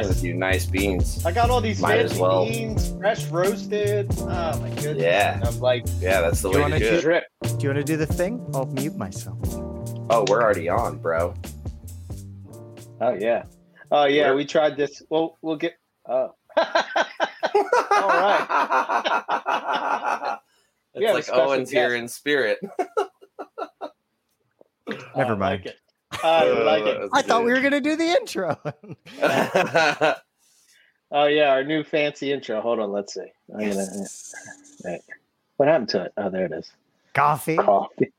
Yeah, I mean, if yes. you're gonna do nice beans, I got all these Might as fancy well. beans, fresh roasted. Oh my goodness. Yeah. And I'm like, yeah, that's the Do you way to wanna do it. drip. Do you want to do the thing? I'll mute myself. Oh, we're already on, bro. Oh yeah. Oh yeah. Where- We tried this. Well, we'll get. Oh. All right. it's We have a like special Owen's here in spirit. Never mind. Like it. I like it. I thought we were gonna do the intro. Oh yeah, our new fancy intro. Hold on, let's see. I'm gonna, right. What happened to it? Oh, there it is. Coffee. Coffee.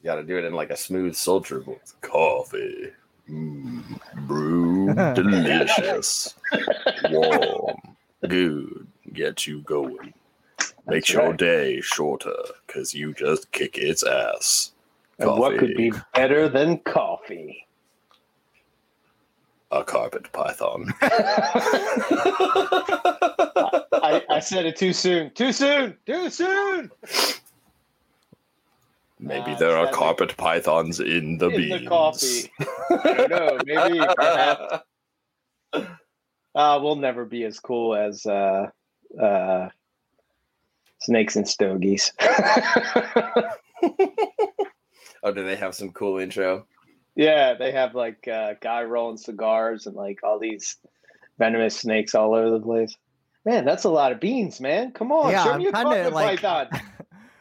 You got to do it in like a smooth, sultry voice. Coffee, mm, brew, delicious, warm, good, get you going. Makes That's your right. day shorter because you just kick its ass. And what could be better than coffee? A carpet python. I, I said it too soon. Too soon. Too soon. Maybe Ah, there are carpet pythons in the In beans. the coffee. I know. Maybe. perhaps. Uh, we'll never be as cool as uh, uh, snakes and stogies. oh, do they have some cool intro? yeah, they have like uh, guy rolling cigars and like all these venomous snakes all over the place. Man, that's a lot of beans, man. Come on, Yeah, show I'm me a kinda, carpet like- python.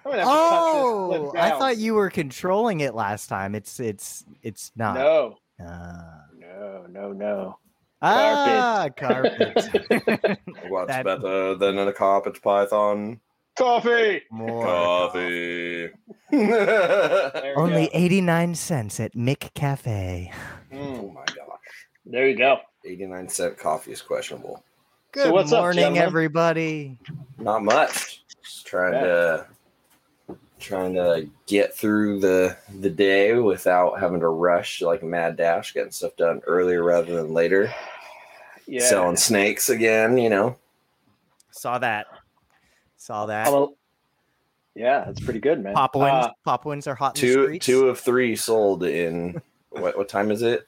I'm gonna have to cut this Oh, I thought you were controlling it last time. It's it's it's not. No, Ah. no, no, no. Ah, carpet. What's That- better than a carpet python? Coffee. More Coffee. There Only go. 89 cents at McCafe. oh Mm, my gosh. there you go. 89 cent coffee is questionable. Good what's morning, gentlemen? everybody. Not much. Just trying Yeah. to trying to get through the the day without having to rush like a mad dash, getting stuff done earlier rather than later. Yeah. Selling snakes again, you know. Saw that. Saw that. I'm yeah, that's pretty good, man. Papuans. Uh, Papuans are hot in the Two two of three sold in what what time is it?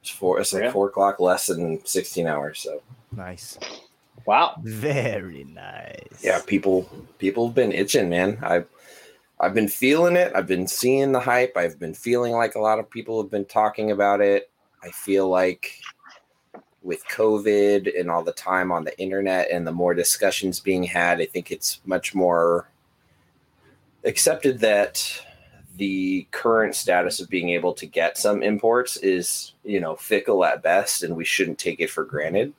It's four it's like Yeah. four o'clock less than sixteen hours. So Nice. wow. Very nice. yeah, people people have been itching, man. I I've been feeling it. I've been seeing the hype. I've been feeling like a lot of people have been talking about it. I feel like with COVID and all the time on the internet and the more discussions being had, I think it's much more accepted that the current status of being able to get some imports is, you know, fickle at best and we shouldn't take it for granted.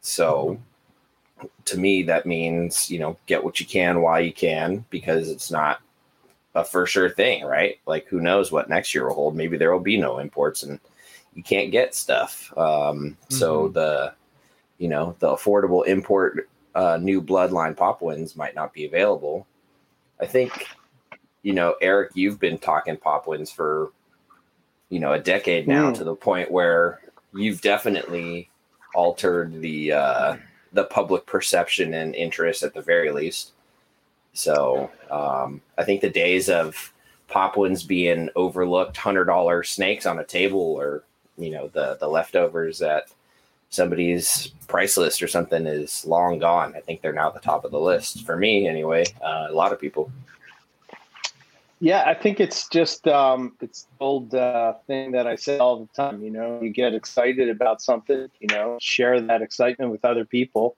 So to me that means, you know, get what you can while you can because it's not a for sure thing, right? Like who knows what next year will hold? Maybe there will be no imports and you can't get stuff. Um, So the, you know, the affordable import uh, new bloodline Papuans might not be available. I think, you know, Eric, you've been talking Papuans for, you know, a decade now Mm. to the point where you've definitely altered the uh, the public perception and interest at the very least. So um, I think the days of Papuans being overlooked hundred dollar snakes on a table or you know the the leftovers at somebody's price list or something is long gone. I think they're now at the top of the list for me anyway. Uh, a lot of people. Yeah, I think it's just um, it's old uh, thing that I say all the time. You know, you get excited about something, you know, share that excitement with other people,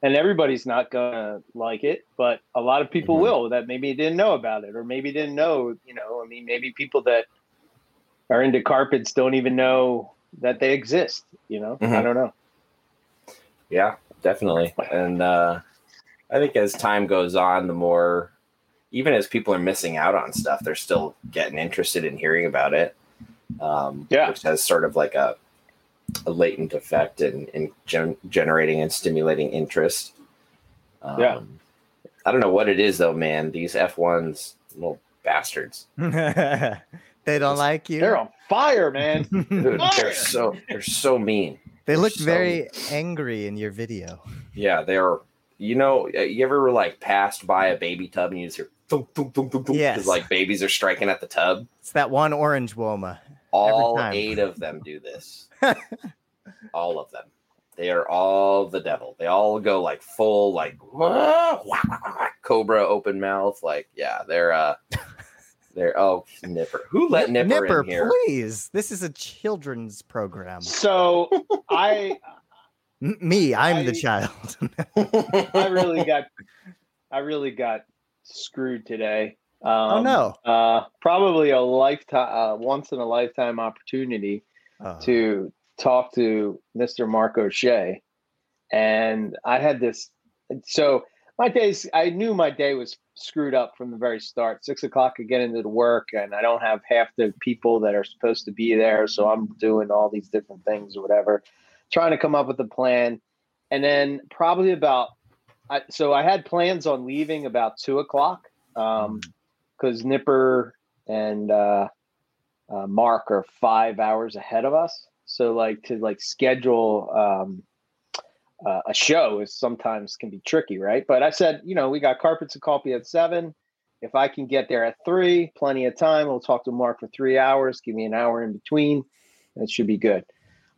and everybody's not gonna like it, but a lot of people Mhm. will that maybe didn't know about it or maybe didn't know. You know, I mean, maybe people that are into carpets don't even know that they exist. You know, I Mhm. don't know. Yeah, definitely. And uh, I think as time goes on, the more, even as people are missing out on stuff, they're still getting interested in hearing about it. Um, Yeah. Which has sort of like a, a latent effect in, in gen- generating and stimulating interest. Um, Yeah. I don't know what it is though, man. These F1s, little bastards. they don't like you. They're on fire, man. Dude, Fire! they're so they're so mean. they looked so- very angry in your video. Yeah, they are you know, uh, you ever like passed by a baby tub and you just hear thunk, thunk, thunk, thunk, thunk, Yes. because like babies are striking at the tub. It's that one orange Woma. All eight of them do this. all of them. They are all the devil. They all go like full like "Wah, wah, wah, wah," cobra open mouth. Like yeah, they're uh they're oh nipper. Who let Nip- nipper, in here? please. This is a children's program. So I M- me, I'm the child. I really got I really got screwed today. Um, Oh, no. Uh, probably a lifetime, uh, once in a lifetime opportunity Oh. to talk to Mr. Mark O'Shea, and I had this. So my days, I knew my day was screwed up from the very start. Six o'clock, I get into the work, and I don't have half the people that are supposed to be there, so I'm doing all these different things or whatever, trying to come up with a plan, and then probably about. I, so I had plans on leaving about two o'clock, um, because Nipper and uh, uh, Mark are five hours ahead of us. So like to like schedule um, uh, a show is sometimes can be tricky, right? But I said, you know, we got carpets and coffee at seven. If I can get there at three, plenty of time. We'll talk to Mark for three hours. Give me an hour in between. It should be good.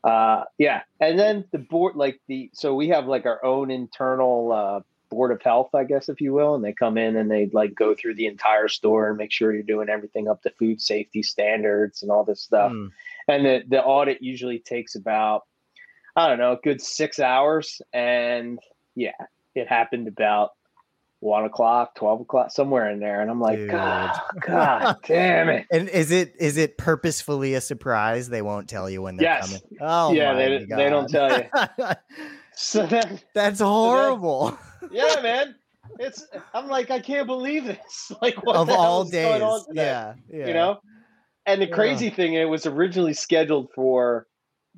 Uh, yeah, and then the board, like the so we have like our own internal uh, board of health, I guess, if you will, and they come in and they like go through the entire store and make sure you're doing everything up to food safety standards and all this stuff Hmm. and the, the audit usually takes about i don't know a good six hours and yeah it happened about one o'clock 12 o'clock somewhere in there and i'm like Dude. god god damn it And is it is it purposefully a surprise? They won't tell you when they're Yes. coming. Oh Yeah, my they- they don't God. so then That's horrible. yeah man it's i'm like i can't believe this like what of all days. Yeah, yeah. you know and the Yeah. crazy thing it was originally scheduled for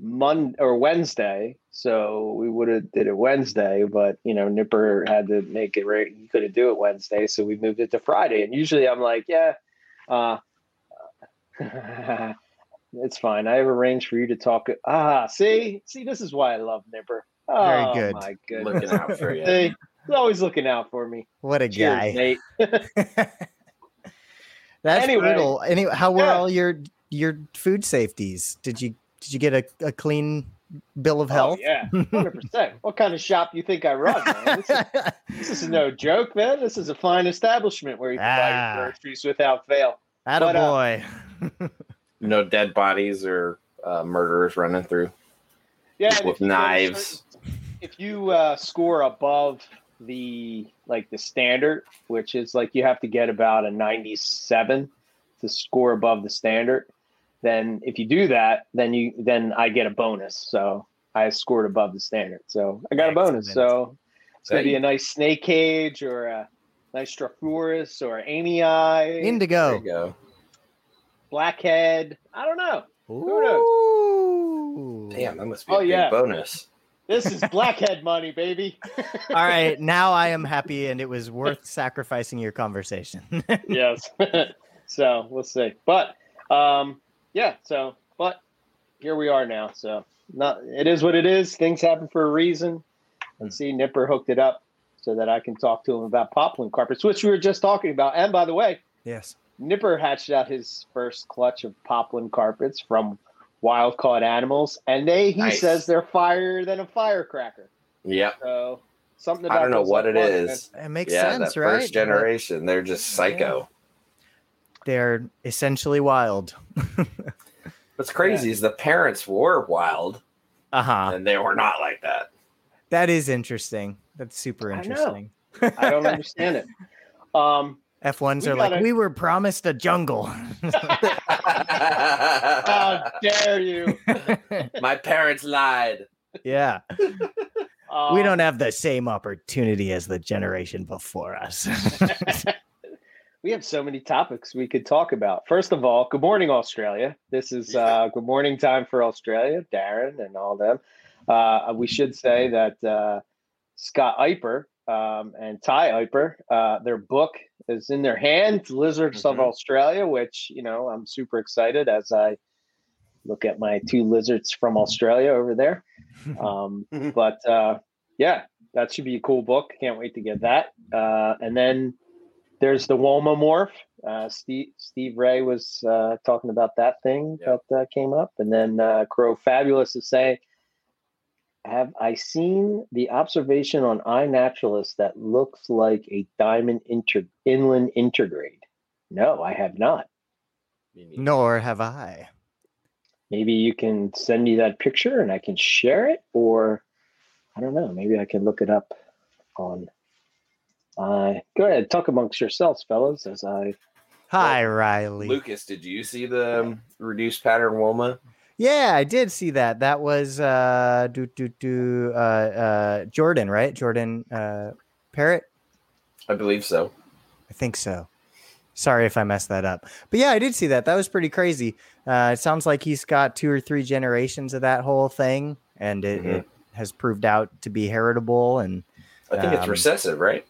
monday or wednesday so we would have did it wednesday but you know nipper had to make it right he couldn't do it wednesday so we moved it to friday and usually i'm like yeah uh it's fine i have arranged for you to talk ah see see this is why i love nipper oh, Very good. my goodness Looking out for you. See, he's always looking out for me What a Cheers, guy. Nate. That's Anyway. brutal. Anyway, how were Yeah. all your your food safeties? Did you did you get a, a clean bill of health? Oh, yeah, hundred percent. What kind of shop you think I run? Man? This, is, this is no joke, man. This is a fine establishment where you can buy Ah. your groceries without fail. Attaboy. No dead bodies or uh, murderers running through Yeah, with if you go to knives. certain- If you uh, score above the like the standard, which is like you have to get about a ninety-seven to score above the standard, then if you do that, then you then I get a bonus. So I scored above the standard, so I got a bonus. So it's gonna be a nice snake cage or a nice Strophurus or amyae, There Indigo. you go. blackhead. I don't know. Ooh. Damn, that must be Oh, a big yeah. bonus. This is blackhead money, baby. All right, now I am happy, and it was worth sacrificing your conversation. yes. so we'll see. But um, yeah. So, but here we are now. So not. It is what it is. Things happen for a reason. And see, Nipper hooked it up so that I can talk to him about Papuan carpets, which we were just talking about. And by the way, yes. Nipper hatched out his first clutch of Papuan carpets from wild caught animals, and they he Nice. says they're fire than a firecracker. Yep. So something about I don't know those what it upfront, is. It makes yeah, sense, that right? first generation, they're just psycho. They're essentially wild. What's crazy is the parents were wild Uh huh. and they were not like that. That is interesting. That's super interesting. I don't understand it. Um, F1s are like, gotta- we were promised a jungle. how dare you? My parents lied. yeah. Um, we don't have the same opportunity as the generation before us. We have so many topics we could talk about. First of all, good morning, Australia. This is uh, good morning time for Australia, Darren and all them. Uh, we should say that uh, Scott Eipper um, and Tie Eipper, uh, their book is in their hands, Lizards of Mhm. Australia, which, you know, I'm super excited as I look at my two lizards from Australia over there. Um, but uh, yeah, that should be a cool book. Can't wait to get that. Uh, and then there's the Woma morph. Uh, Steve Steve Ray was uh, talking about that thing Yeah. that uh, came up, and then uh, Crow Fabulous is saying, "Have I seen the observation on iNaturalist that looks like a diamond inter- inland intergrade?" No, I have not. Nor have I. Maybe you can send me that picture and I can share it, or I don't know. Maybe I can look it up on. Uh, go ahead, talk amongst yourselves, fellas, as I Hi, Riley. Lucas, did you see the um, reduced pattern Woma? Yeah, I did see that. That was uh do do do uh uh Jordan, right? Jordan uh Parrot? I believe so. I think so. Sorry if I messed that up. But yeah, I did see that. That was pretty crazy. Uh it sounds like he's got two or three generations of that whole thing and it, Mhm. it has proved out to be heritable and I think it's Um, recessive, right?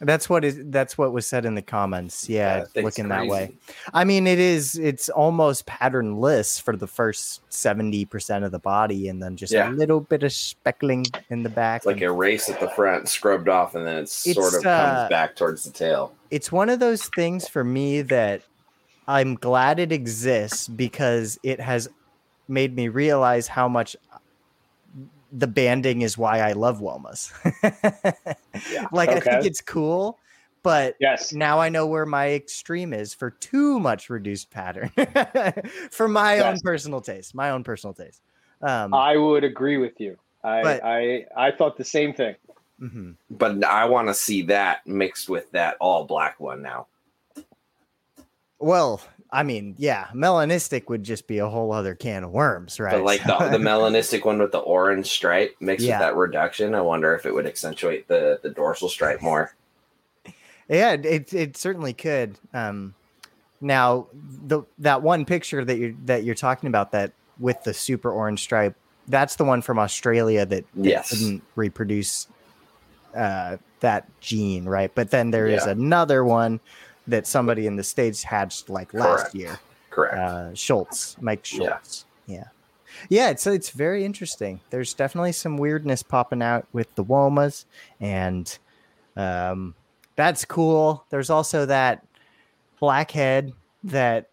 That's what is that's what was said in the comments. Yeah, it's looking that way. I mean, it is. It's almost patternless for the first seventy percent of the body, and then just Yeah. a little bit of speckling in the back. It's like race at the front, scrubbed off, and then it sort of uh, comes back towards the tail. it's one of those things for me that I'm glad it exists because it has made me realize how much the banding is why I love Womas. Yeah. Like I think it's cool, but yes, now I know where my extreme is for too much reduced pattern for my own personal taste, my own personal taste. Um, I would agree with you. I But- I I thought the same thing. mhm. But I want to see that mixed with that all black one now. Well, I mean, yeah, melanistic would just be a whole other can of worms, right? But like the, the melanistic one with the orange stripe mixed Yeah. with that reduction, I wonder if it would accentuate the the dorsal stripe more. yeah, it it certainly could. Um, now, the that one picture that you're that you're talking about that with the super orange stripe, that's the one from Australia that Yes. didn't reproduce uh, that gene, right? But then there is Yeah. another one that somebody in the states hatched like last Correct. year. Correct. Uh, Schultz, Mike Yeah. Schultz. Yeah. yeah. it's it's very interesting. There's definitely some weirdness popping out with the womas, and um, that's cool. There's also that blackhead that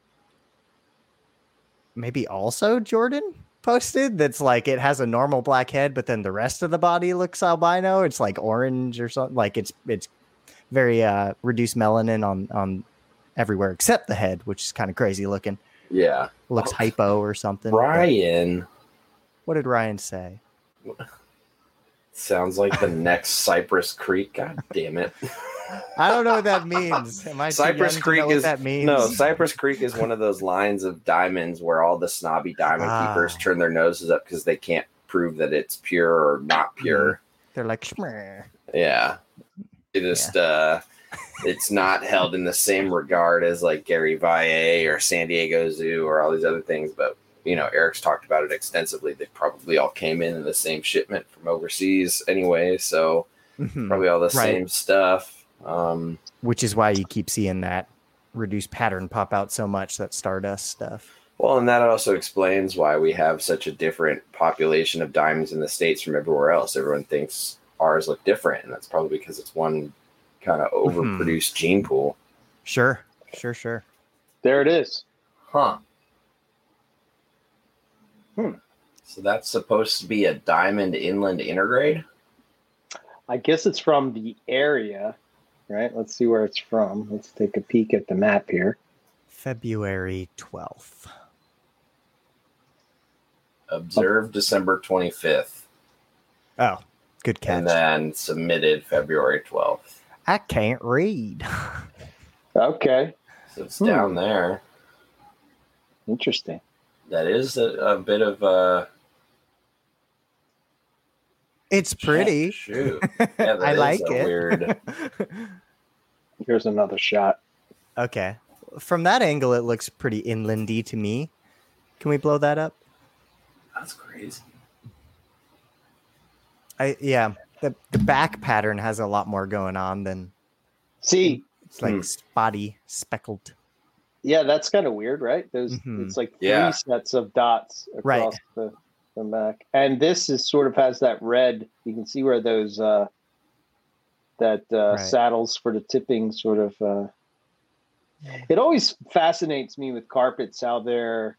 maybe also Jordan posted that's like it has a normal black head but then the rest of the body looks albino it's like orange or something like it's it's very uh reduced melanin on on everywhere except the head which is kind of crazy looking yeah. looks hypo or something but Ryan what did ryan say sounds like the next Cypress Creek. God damn it. i don't know what that means am i Cypress Creek is that means no Cypress Creek is one of those lines of diamonds where all the snobby diamond Ah. keepers turn their noses up because they can't prove that it's pure or not pure. they're like. Yeah, just uh, it's not held in the same regard as like Gary Valle or San Diego Zoo or all these other things. But you know, Eric's talked about it extensively. They probably all came in in the same shipment from overseas anyway, so Mhm. probably all the Right. same stuff. Um, which is why you keep seeing that reduced pattern pop out so much that stardust stuff Well, and that also explains why we have such a different population of diamonds in the states from everywhere else. Everyone thinks ours look different, and that's probably because it's one kind of overproduced gene pool. sure sure sure There it is. Huh. Hmm. So that's supposed to be a diamond inland intergrade. I guess it's from the area, right? Let's see where it's from. Let's take a peek at the map here. february 12th Observed December 25th, oh good catch and then submitted February 12th. i can't read Okay, So it's Hmm. down there. interesting. That is a, a bit of a It's pretty. Shoot. Yeah, I like it. weird. Here's another shot. okay. From that angle, it looks pretty inlandy to me. Can we blow that up? That's crazy. I yeah. The the back pattern has a lot more going on than See, it's like Hmm. spotty, speckled. yeah, that's kind of weird, right? Those Mhm. it's like three Yeah. sets of dots Right. across the, the back, and this is sort of has that red. You can see where those uh, that uh, Right. saddles for the tipping sort of. Uh, it always fascinates me with carpets how they're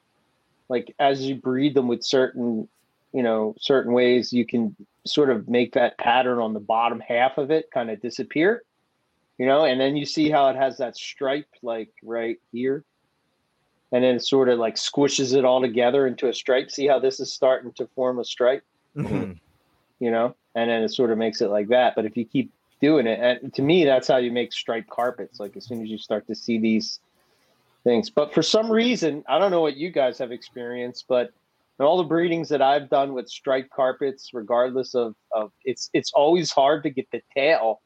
like as you breed them with certain you know certain ways you can sort of make that pattern on the bottom half of it kind of disappear you know and then you see how it has that stripe like right here and then it sort of like squishes it all together into a stripe see how this is starting to form a stripe Mhm. you know, and then it sort of makes it like that. But if you keep doing it, and to me, that's how you make striped carpets. Like as soon as you start to see these things, but for some reason, I don't know what you guys have experienced, but in all the breedings that I've done with striped carpets, regardless of of it's it's always hard to get the tail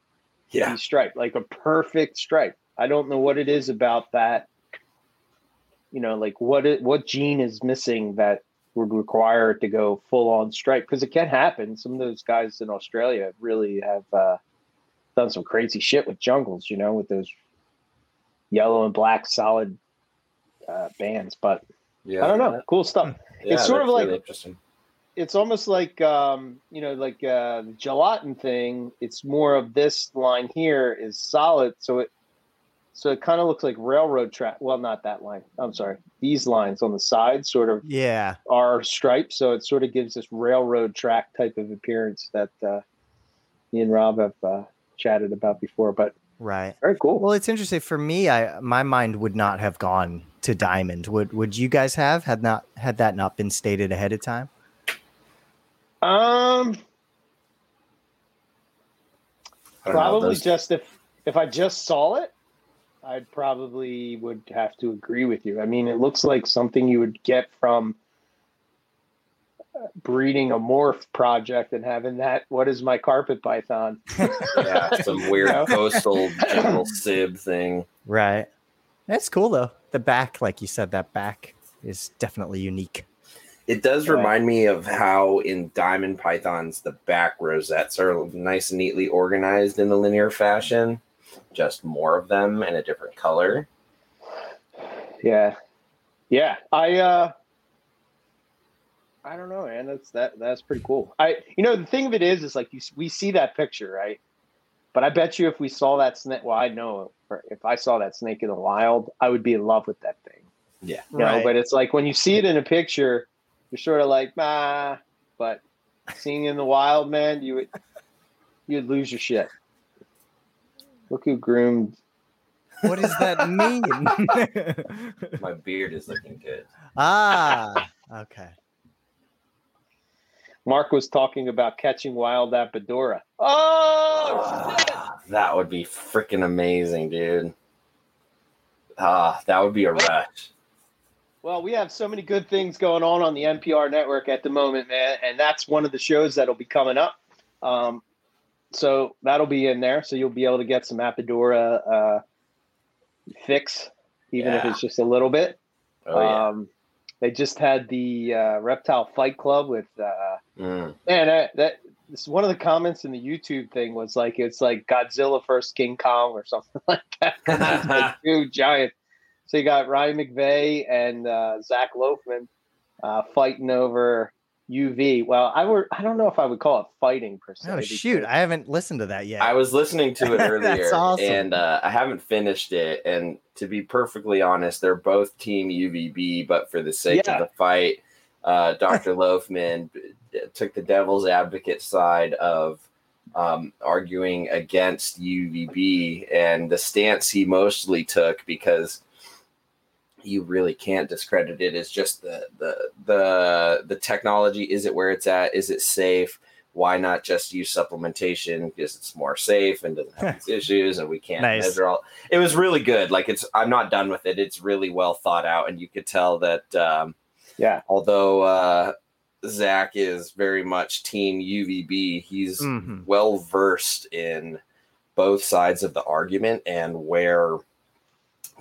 to Yeah. be striped, like a perfect stripe. I don't know what it is about that. You know, like what it what gene is missing that would require it to go full on stripe because it can happen. Some of those guys in Australia really have uh, done some crazy shit with jungles, you know, with those yellow and black solid uh, bands. But Yeah. I don't know, cool stuff. Yeah, It's sort of like- really interesting. It's almost like um, you know, like uh, the gelatin thing. It's more of this line here is solid, so it so it kind of looks like railroad track. Well, not that line. I'm sorry. These lines on the side sort of Yeah. are striped, so it sort of gives this railroad track type of appearance that uh, me and Rob have uh, chatted about before. But Right. very cool. Well, it's interesting for me. I my mind would not have gone to diamond. Would Would you guys have had not had that not been stated ahead of time? Um, I don't know, probably those- just if if I just saw it, I probably would have to agree with you. I mean, it looks like something you would get from breeding a morph project and having that. What is my carpet python? yeah, some weird You know? coastal general sib thing. Right. That's cool though. The back, like you said, that back is definitely unique. It does Right. remind me of how in diamond pythons the back rosettes are nice and neatly organized in a linear fashion. Just more of them in a different color. Yeah. Yeah. I uh I don't know, man. That's that that's pretty cool. I you know the thing of it is is like you we see that picture, right? But I bet you if we saw that snake, well, I know if I saw that snake in the wild, I would be in love with that thing. Yeah. You know, but it's like when you see it in a picture, you're sort of like, nah. But seeing it in the wild, man, you would you'd lose your shit. Look who groomed what does that mean? My beard is looking good. ah, okay. Mark was talking about catching wild Apodora. Oh, shit. Ah, that would be freaking amazing, dude. Ah, that would be a rush. Well, we have so many good things going on on the NPR network at the moment, man, and that's one of the shows that'll be coming up. Um, so that'll be in there, so you'll be able to get some Apodora uh, fix, even if it's just a little bit. Oh yeah. Um, they just had the uh, Reptile Fight Club with uh, Mm. man. That, that this, one of the comments in the YouTube thing was like it's like Godzilla versus King Kong or something like that. Like two giant. So you got Ryan McVeigh and uh, Zach Loughman uh, fighting over UV. Well, I were I don't know if I would call it fighting per se. Oh shoot, I haven't listened to that yet. I was listening to it That's earlier, awesome. and uh, I haven't finished it. And to be perfectly honest, they're both Team UVB, but for the sake Yeah. of the fight, uh, Dr. Loughman took the devil's advocate side of um, arguing against UVB, and the stance he mostly took because you really can't discredit it. it is just the the the the technology is it where it's at is it safe why not just use supplementation because it's more safe and doesn't have these issues and we can't Nice. measure all it was really good like it's i'm not done with it it's really well thought out and you could tell that um Yeah. although uh zach is very much team uvb he's Mhm. well versed in both sides of the argument and where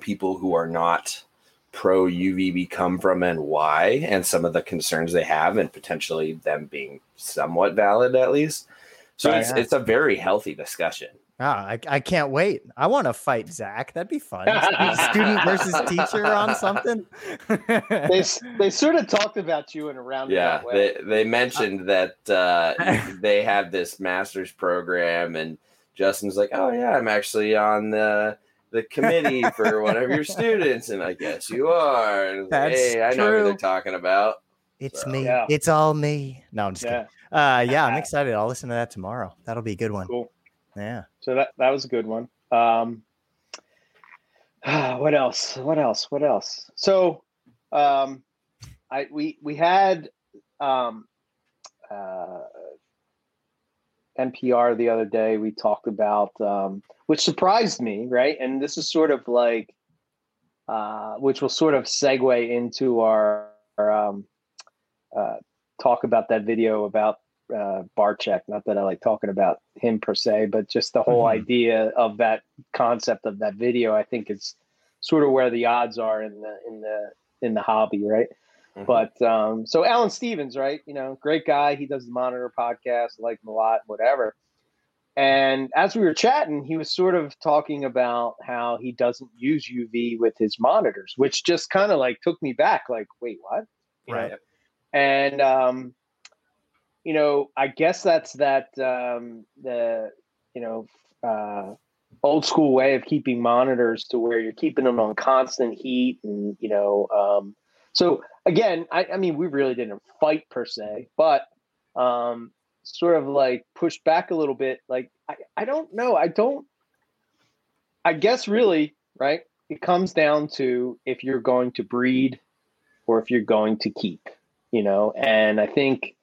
people who are not pro UVB come from and why, and some of the concerns they have, and potentially them being somewhat valid at least. So Right. it's, it's a very healthy discussion. Ah, I, I can't wait. I want to fight Zach. That'd be fun. Student versus teacher on something. They they sort of talked about you in a roundabout Yeah, way. they, they mentioned that uh, they have this master's program and Justin's like, "Oh yeah, I'm actually on the the committee for one of your students," and I guess you are. And That's hey, I know who true. they're talking about. It's So- me. Yeah. It's all me. No, I'm just Yeah, kidding. Uh, yeah, I'm excited. I'll listen to that tomorrow. That'll be a good one. cool. Yeah. So that that was a good one. Um, what else? What else? What else? So, um, I we we had um, uh, NPR the other day. We talked about um, which surprised me, right? And this is sort of like, uh, which will sort of segue into our, our um, uh, talk about that video about uh, Barczyk. Not that I like talking about him per se, but just the whole Mhm. idea of that concept of that video. I think is sort of where the odds are in the in the in the hobby, right? Mhm. But um, so Alan Stevens, right? You know, great guy. He does the Monitor podcast. Like him a lot. Whatever. And as we were chatting, he was sort of talking about how he doesn't use UV with his monitors, which just kind of like took me back. Like, wait, what? Right. and um, you know, I guess that's that um, the you know uh, old school way of keeping monitors to where you're keeping them on constant heat, and you know, um, so again, I, I mean, we really didn't fight per se, but um, sort of like pushed back a little bit. Like, I, I don't know, I don't. I guess really, right? It comes down to if you're going to breed or if you're going to keep you know and i think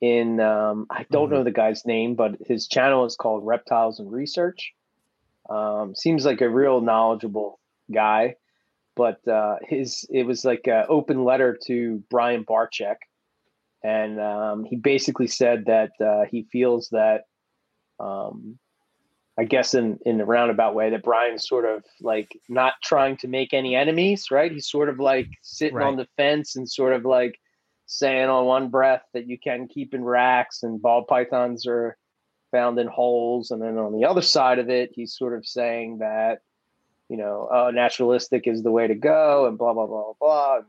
in um, i don't know the guy's name but his channel is called reptiles and research um, seems like a real knowledgeable guy but uh, his it was like an open letter to brian Barczyk and um, he basically said that uh, he feels that um, i guess in in a roundabout way that brian's sort of like not trying to make any enemies right? He's sort of like sitting Right. on the fence and sort of like saying on one breath that you can keep in racks and ball pythons are found in holes. And then on the other side of it he's sort of saying that you know oh, naturalistic is the way to go and blah blah blah blah.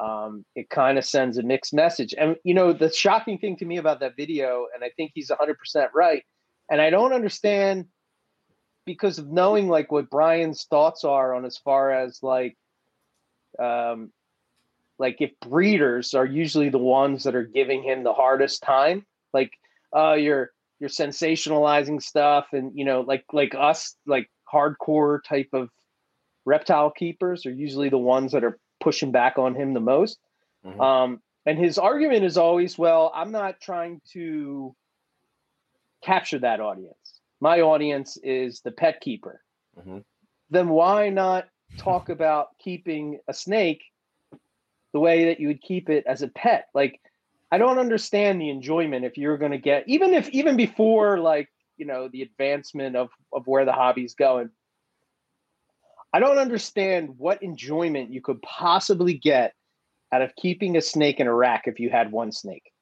Um, it kind of sends a mixed message. And you know the shocking thing to me about that video and i think he's 100% right and i don't understand because of knowing like what brian's thoughts are on as far as like um, like if breeders are usually the ones that are giving him the hardest time like uh you're you're sensationalizing stuff and you know like like us like hardcore type of reptile keepers are usually the ones that are pushing back on him the most Mhm. um and his argument is always well i'm not trying to capture that audience my audience is the pet keeper Mhm. then why not talk about keeping a snake the way that you would keep it as a pet like i don't understand the enjoyment if you're going to get even if even before like you know the advancement of of where the hobby's going i don't understand what enjoyment you could possibly get out of keeping a snake in a rack if you had one snake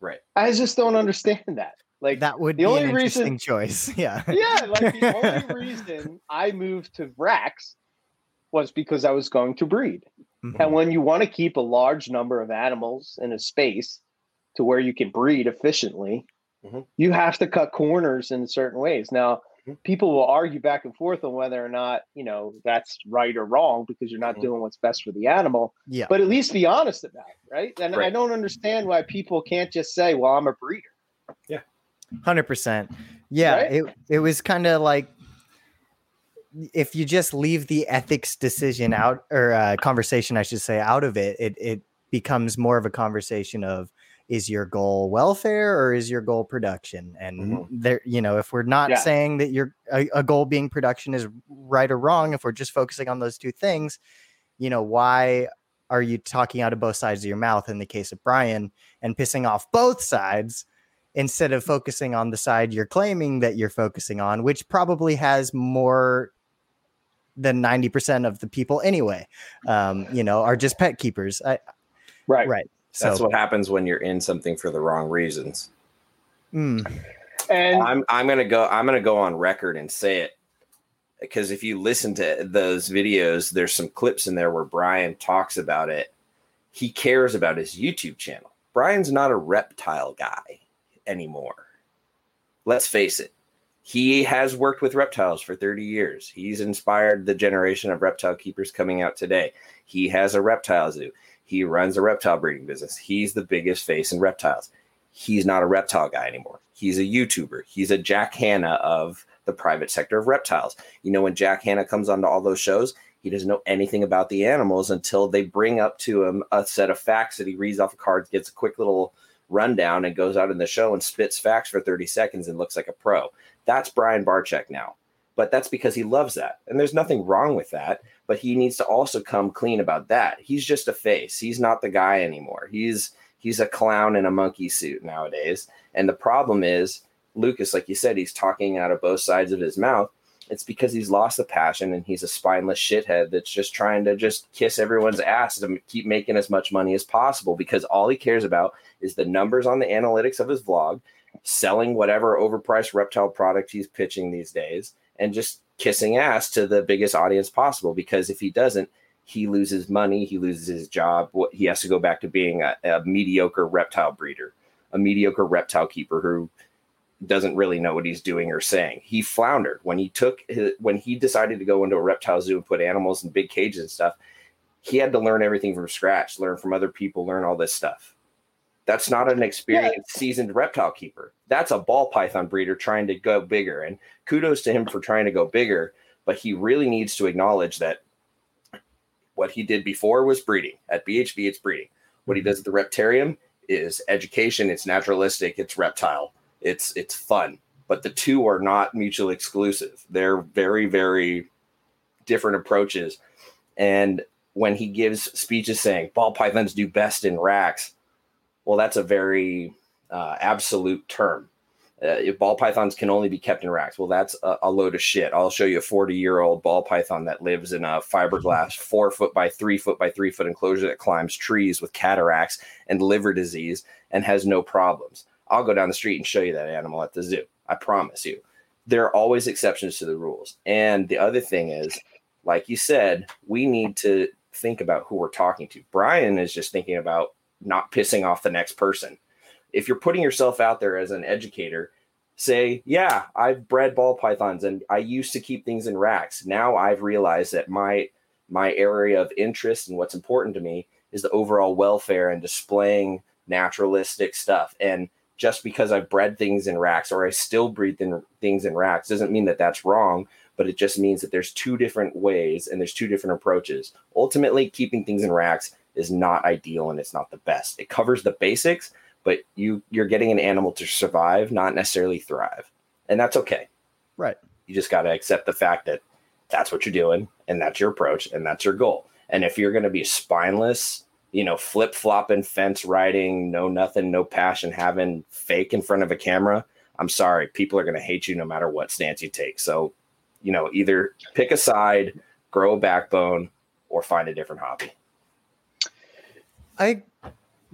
Right. i just don't understand that like that would the be only an reason- choice. Yeah. yeah, like the only reason I moved to racks was because I was going to breed. Mhm. And when you want to keep a large number of animals in a space to where you can breed efficiently, Mhm. you have to cut corners in certain ways. Now, Mhm. people will argue back and forth on whether or not, you know, that's right or wrong because you're not Mhm. doing what's best for the animal, Yeah. but at least be honest about it, right? And I don't understand why people can't just say, well, I'm a breeder. Yeah. Hundred percent. Yeah, Right? it it was kind of like if you just leave the ethics decision out or uh, conversation, I should say, out of it, it it becomes more of a conversation of is your goal welfare or is your goal production? And Mhm. there, you know, if we're not Yeah. saying that your a, a goal being production is right or wrong, if we're just focusing on those two things, you know, why are you talking out of both sides of your mouth in the case of Brian and pissing off both sides? instead of focusing on the side you're claiming that you're focusing on, which probably has more than 90% of the people anyway, um, you know, are just pet keepers. I, Right. right. So, That's what happens when you're in something for the wrong reasons. mm, And I'm I'm gonna go I'm gonna go on record and say it because if you listen to those videos, there's some clips in there where Brian talks about it. He cares about his YouTube channel. Brian's not a reptile guy anymore. Let's face it. He has worked with reptiles for 30 years. He's inspired the generation of reptile keepers coming out today. He has a reptile zoo. He runs a reptile breeding business. He's the biggest face in reptiles. He's not a reptile guy anymore. He's a YouTuber. He's a Jack Hanna of the private sector of reptiles. You know, when Jack Hanna comes onto all those shows, he doesn't know anything about the animals until they bring up to him a set of facts that he reads off of cards, gets a quick little rundown, and goes out in the show and spits facts for 30 seconds and looks like a pro. That's Brian Barczyk now. But that's because he loves that. And there's nothing wrong with that. But he needs to also come clean about that. He's just a face. He's not the guy anymore. He's he's a clown in a monkey suit nowadays. And the problem is, Lucas, like you said, he's talking out of both sides of his mouth. It's because he's lost the passion and he's a spineless shithead that's just trying to just kiss everyone's ass to keep making as much money as possible because all he cares about is the numbers on the analytics of his vlog selling whatever overpriced reptile product he's pitching these days and just kissing ass to the biggest audience possible because if he doesn't he loses money he loses his job What he has to go back to being a, a mediocre reptile breeder a mediocre reptile keeper who doesn't really know what he's doing or saying. He floundered when he took his, when he decided to go into a reptile zoo and put animals in big cages and stuff. He had to learn everything from scratch, learn from other people, learn all this stuff. That's not an experienced, seasoned reptile keeper. That's a ball python breeder trying to go bigger. And kudos to him for trying to go bigger. But he really needs to acknowledge that what he did before was breeding. At BHB, it's breeding. What he mm-hmm. does at the Reptarium is education, it's naturalistic, it's reptile, it's it's fun. But the two are not mutually exclusive. They're very, very different approaches. And when he gives speeches saying ball pythons do best in racks, well, that's a very uh, absolute term. Uh, if ball pythons can only be kept in racks, well, that's a, a load of shit. I'll show you a 40 year old ball python that lives in a fiberglass four foot by three foot by three foot enclosure that climbs trees with cataracts and liver disease and has no problems. I'll go down the street and show you that animal at the zoo. I promise you. There are always exceptions to the rules. And the other thing is, like you said, we need to think about who we're talking to. Brian is just thinking about not pissing off the next person. If you're putting yourself out there as an educator, say, yeah, I've bred ball pythons and I used to keep things in racks. Now I've realized that my my area of interest and what's important to me is the overall welfare and displaying naturalistic stuff. And just because I've bred things in racks or I still breed things in racks doesn't mean that that's wrong, but it just means that there's two different ways and there's two different approaches. Ultimately, keeping things in racks is not ideal and it's not the best. It covers the basics, but you you're getting an animal to survive, not necessarily thrive. And that's okay. Right. You just got to accept the fact that that's what you're doing and that's your approach and that's your goal. And if you're going to be spineless, you know, flip flopping, fence riding, no nothing, no passion, having fake in front of a camera, I'm sorry, people are going to hate you no matter what stance you take. So, you know, either pick a side, grow a backbone, or find a different hobby. I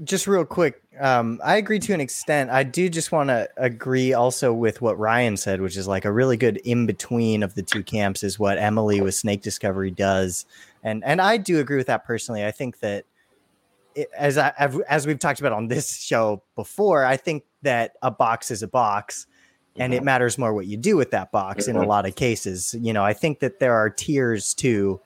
just real quick, um, I agree to an extent. I do just want to agree also with what Ryan said, which is like a really good in between of the two camps is what Emily with Snake Discovery does, and and I do agree with that personally. I think that it, as I as we've talked about on this show before, I think that a box is a box, and it mm-hmm. matters more what you do with that box in a mm-hmm. lot of cases. You know, I think that there are tiers to,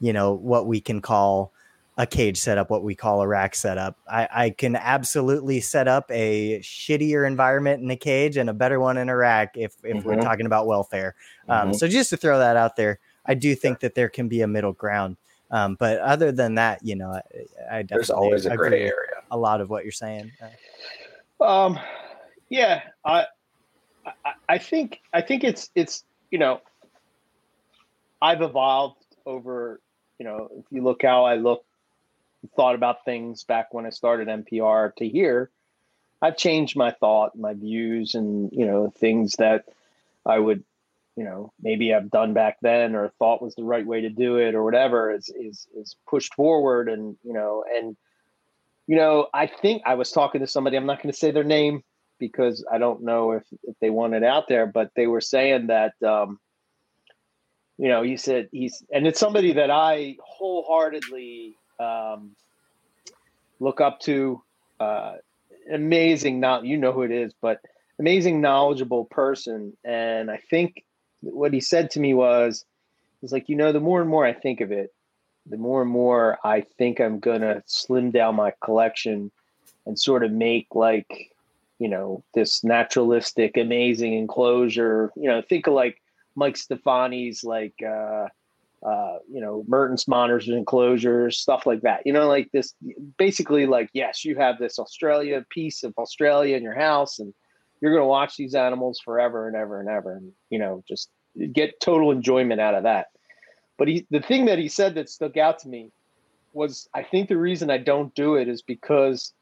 you know, what we can call a cage setup, what we call a rack setup. I, I can absolutely set up a shittier environment in a cage and a better one in a rack if, if mm-hmm. we're talking about welfare. Um, mm-hmm. So just to throw that out there, I do think that there can be a middle ground. Um, but other than that, you know, I, I definitely there's always a gray area. A lot of what you're saying. Um, yeah, I, I, I think I think it's it's you know, I've evolved over. You know, if you look how I look thought about things back when I started NPR to here, I've changed my thought, my views, and you know things that I would, you know, maybe have done back then or thought was the right way to do it or whatever is is is pushed forward, and you know, and you know, I think I was talking to somebody. I'm not going to say their name because I don't know if if they want it out there, but they were saying that. Um, you know, he said he's, and it's somebody that I wholeheartedly um, look up to. Uh, amazing, not you know who it is, but amazing, knowledgeable person. And I think what he said to me was, "He's like, you know, the more and more I think of it, the more and more I think I'm gonna slim down my collection and sort of make like, you know, this naturalistic, amazing enclosure. You know, think of like Mike Stefani's like uh uh, you know, Mertens monitors and enclosures, stuff like that. You know, like this basically like, yes, you have this Australia piece of Australia in your house and you're gonna watch these animals forever and ever and ever and you know, just get total enjoyment out of that. But he the thing that he said that stuck out to me was I think the reason I don't do it is because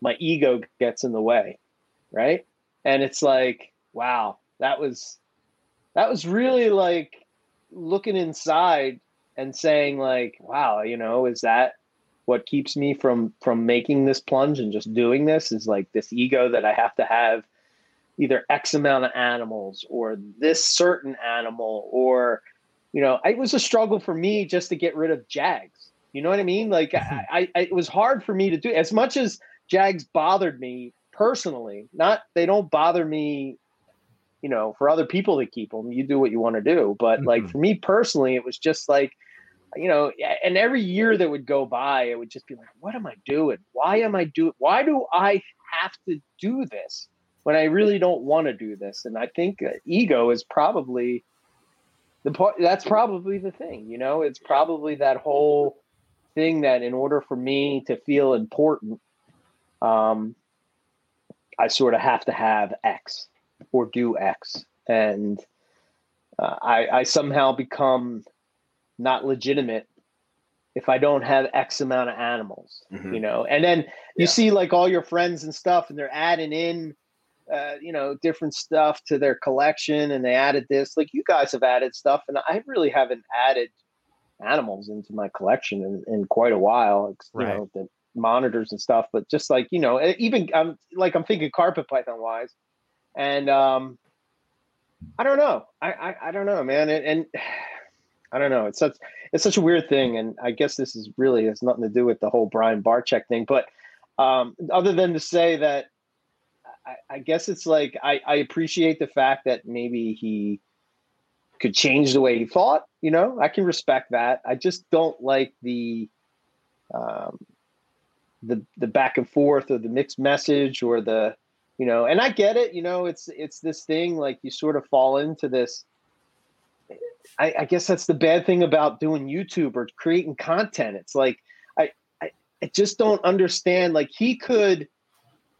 my ego gets in the way. Right. And it's like, wow, that was that was really like looking inside and saying like wow you know is that what keeps me from from making this plunge and just doing this? Is like this ego that i have to have either x amount of animals or this certain animal? Or you know it was a struggle for me just to get rid of jags. You know what i mean? Like I, I it was hard for me to do. As much as jags bothered me personally not they don't bother me you know, for other people to keep them, you do what you want to do. But mm-hmm. like for me personally, it was just like, you know, and every year that would go by, it would just be like, what am I doing? Why am I doing? Why do I have to do this when I really don't want to do this? And I think uh, ego is probably the part. That's probably the thing. You know, it's probably that whole thing that in order for me to feel important, um, I sort of have to have X or do X, and uh, I, I somehow become not legitimate if I don't have X amount of animals, mm-hmm. you know. And then you yeah. see like all your friends and stuff, and they're adding in, uh, you know, different stuff to their collection, and they added this. Like you guys have added stuff, and I really haven't added animals into my collection in, in quite a while. You right. know, the monitors and stuff, but just like you know, even I'm like I'm thinking carpet python wise and um, I don't know. I, I, I don't know, man. And, and, I don't know. It's such it's such a weird thing, and I guess this is really has nothing to do with the whole Brian Barczyk thing. But um, other than to say that, I, I guess it's like I, I appreciate the fact that maybe he could change the way he thought. You know, I can respect that. I just don't like the um, the the back and forth or the mixed message or the you know and i get it you know it's it's this thing like you sort of fall into this I, I, guess that's the bad thing about doing youtube or creating content. It's like I, I i just don't understand like he could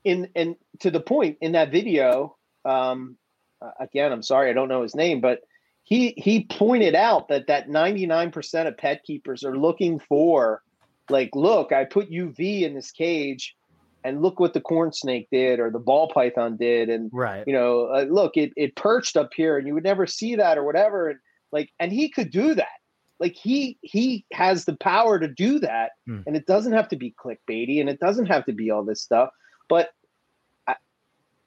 in and to the point in that video um again i'm sorry i don't know his name but he he pointed out that that 99% of pet keepers are looking for like look i put uv in this cage and look what the corn snake did or the ball python did. And right. you know uh, look it, it perched up here and you would never see that or whatever. And like and he could do that. Like he he has the power to do that. Mm. and it doesn't have to be clickbaity and it doesn't have to be all this stuff. But i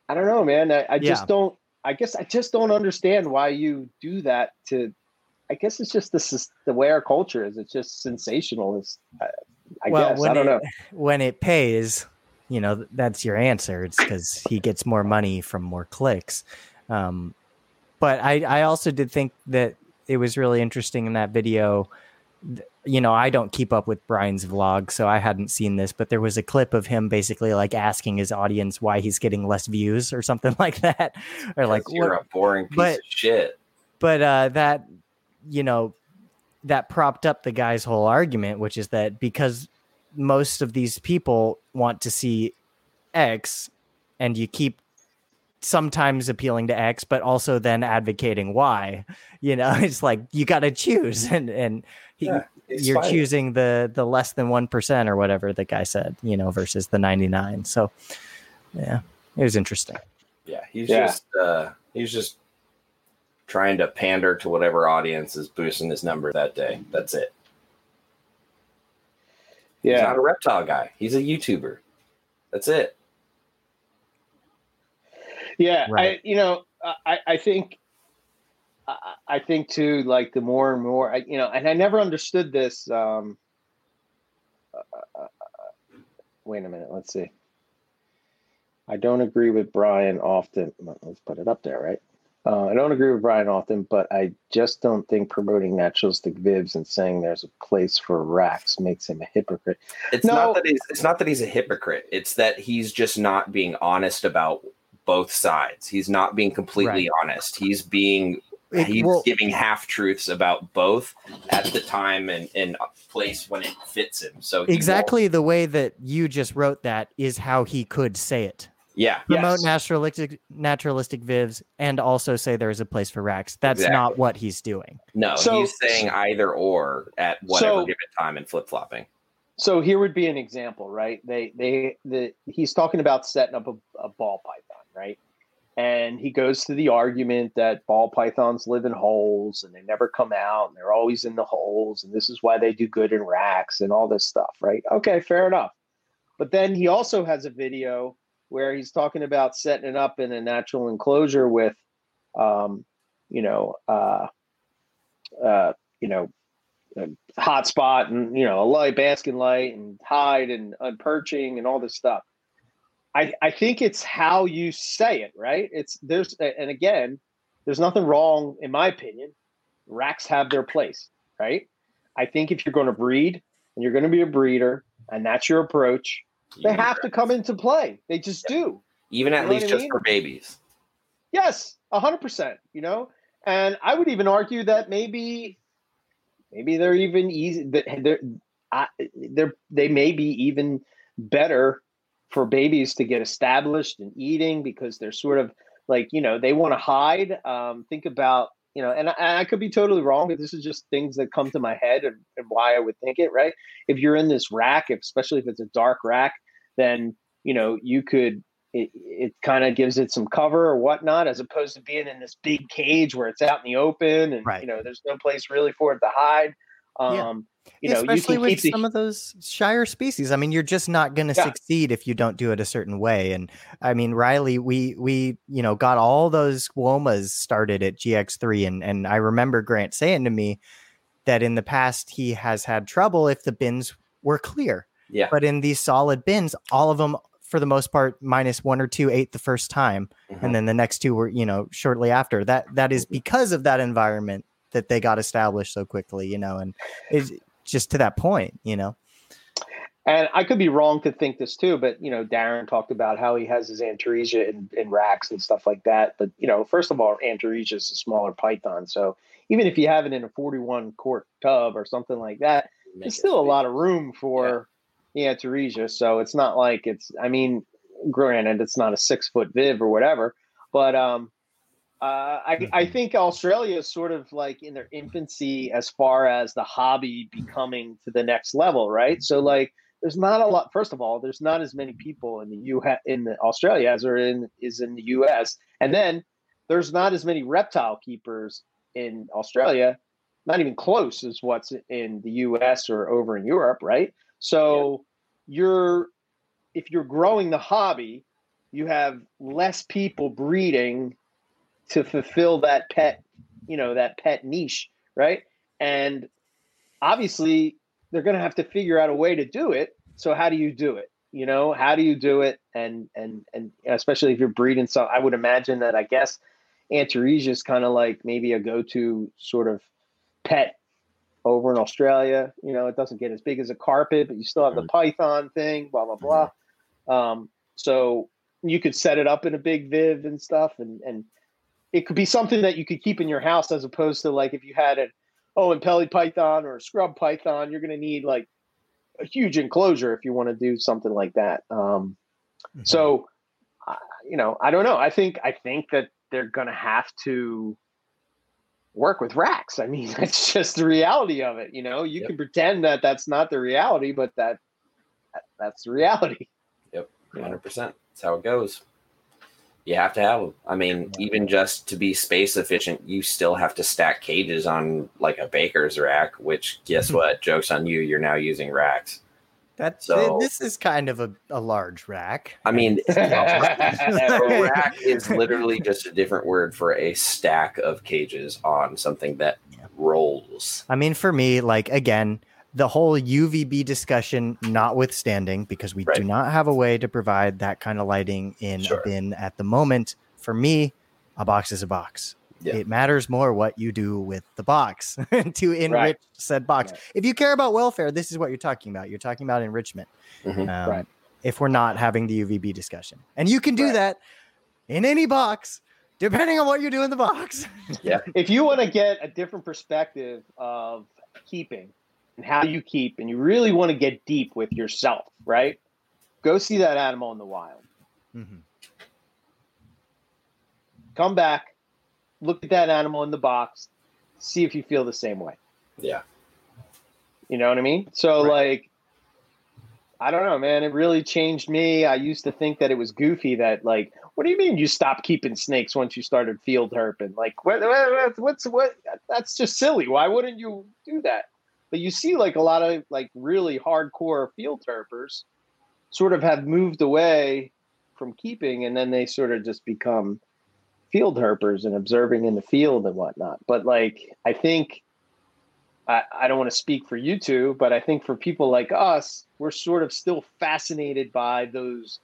i don't know man. I, I yeah. just don't i guess i just don't understand why you do that to i guess it's just this is the way our culture is. It's just sensational it's i, I well, guess. I don't it, know. when it pays you know that's your answer it's because he gets more money from more clicks um, but I, I also did think that it was really interesting in that video you know i don't keep up with brian's vlog so i hadn't seen this but there was a clip of him basically like asking his audience why he's getting less views or something like that or like you're what? a boring piece but, of shit but uh that you know that propped up the guy's whole argument which is that because most of these people want to see X, and you keep sometimes appealing to X, but also then advocating Y. You know, it's like you got to choose, and and he, yeah, you're fine. choosing the the less than one percent or whatever the guy said. You know, versus the ninety nine. So, yeah, it was interesting. Yeah, he's yeah. just uh, he's just trying to pander to whatever audience is boosting his number that day. That's it. Yeah. He's not a reptile guy. He's a YouTuber. That's it. Yeah, right. I you know I I think I I think too like the more and more I you know and I never understood this. Um, uh, uh, uh, wait a minute, let's see. I don't agree with Brian often. Let's put it up there, right? Uh, I don't agree with Brian often, but I just don't think promoting naturalistic vivs and saying there's a place for racks makes him a hypocrite. It's No. not that he's it's not that he's a hypocrite. It's that he's just not being honest about both sides. He's not being completely honest. He's being It- he's well, giving half truths about both at the time and, and place when it fits him. So exactly the way that you just wrote that is how he could say it. Yeah. Promote Yes. naturalistic naturalistic vivs and also say there is a place for racks. That's Exactly. not what he's doing. No, So- he's saying either or at whatever So- given time and flip flopping. So here would be an example, right? They they the he's talking about setting up a, a ball python, right? And he goes to the argument that ball pythons live in holes and they never come out and they're always in the holes and this is why they do good in racks and all this stuff, right? Okay, fair enough. But then he also has a video where he's talking about setting it up in a natural enclosure with um, you know, uh uh, you know, a hotspot and you know a light basking light and hide and unperching and all this stuff. I i think it's how you say it right? It's there's and again there's nothing wrong in my opinion racks have their place right? I think if you're going to breed and you're going to be a breeder and that's your approach they Even- have to come into play they just do even at You know least just mean? for babies. Yes, a hundred percent. You know, and I would even argue that maybe, maybe they're even easy. that They're, I, they're they may be even better for babies to get established and eating because they're sort of like you know they want to hide. Um, think about you know, and I, and I could be totally wrong, but this is just things that come to my head and, and why I would think it. Right? If you're in this rack, if, especially if it's a dark rack, then you know you could it, it kind of gives it some cover or whatnot, as opposed to being in this big cage where it's out in the open and Right. you know there's no place really for it to hide. Yeah. Um, you know, especially you can with the some of those shire species. I mean, you're just not going to Yeah. succeed if you don't do it a certain way. And I mean, Riley, we we you know got all those womas started at GX3, and and I remember Grant saying to me that in the past he has had trouble if the bins were clear. Yeah. But in these solid bins, all of them for the most part minus one or two ate the first time. Mhm. and then the next two were you know shortly after. That that is because of that environment that they got established so quickly you know and it's just to that point you know? And I could be wrong to think this too, but you know, Darren talked about how he has his Antaresia in, in racks and stuff like that. But you know, first of all, Antaresia is a smaller python, so even if you have it in a 41 quart tub or something like that, Make there's still a lot of room for the Antaresia. So it's not like it's. I mean, granted, it's not a six foot viv or whatever, but um, uh, I I think Australia is sort of like in their infancy as far as the hobby becoming to the next level, right? So like, there's not a lot. First of all, there's not as many people in the U in the Australia as there in is in the U.S. And then there's not as many reptile keepers in Australia. Not even close as what's in the U.S. or over in Europe, right? So you're if you're growing the hobby, you have less people breeding to fulfill that pet, you know, that pet niche, right? And obviously they're going to have to figure out a way to do it. So how do you do it? You know, how do you do it? And and and especially if you're breeding some, I would imagine that I guess Antaresia is kind of like maybe a go-to sort of pet over in Australia. You know, it doesn't get as big as a carpet, but you still have the python thing, blah blah blah. Um, so you could set it up in a big viv and stuff, and and it could be something that you could keep in your house as opposed to like if you had an oh impelli python or a scrub python, you're going to need like a huge enclosure if you want to do something like that. Um, so, uh, you know, I don't know. I think I think that they're going to have to work with racks. I mean, that's just the reality of it. You know, you Yep. can pretend that that's not the reality, but that, that that's the reality. Yep, hundred percent. That's how it goes. You have to have them. I mean, even just to be space efficient, you still have to stack cages on like a baker's rack. Which, guess what? Jokes on you. You're now using racks. That's So- this is kind of a, a large rack I mean, a rack is literally just a different word for a stack of cages on something that rolls. I mean, for me, like again, the whole UVB discussion notwithstanding, because we do not have a way to provide that kind of lighting in Sure. a bin at the moment, for me, a box is a box. Yeah. It matters more what you do with the box to enrich said box. Right. If you care about welfare, this is what you're talking about. You're talking about enrichment. Mhm. Um, Right. If we're not having the UVB discussion, and you can do Right. that in any box, depending on what you do in the box. Yeah. If you want to get a different perspective of keeping and how you keep, and you really want to get deep with yourself, right? Go see that animal in the wild. Mhm. Come back, look at that animal in the box, see if you feel the same way. Yeah. You know what I mean? So Right. like I don't know, man. It really changed me. I used to think that it was goofy that like, what do you mean you stopped keeping snakes once you started field herping? Like what, what what's what that's just silly. Why wouldn't you do that? But you see like a lot of like really hardcore field herpers sort of have moved away from keeping and then they sort of just become field herpers and observing in the field and whatnot. But like I think I, I don't want to speak for you two, but I think for people like us, we're sort of still fascinated by those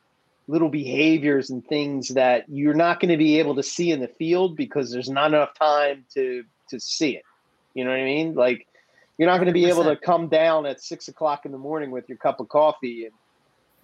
little behaviors and things that you're not going to be able to see in the field because there's not enough time to to see it. You know what I mean? Like you're not going to be able to come down at six o'clock in the morning with your cup of coffee and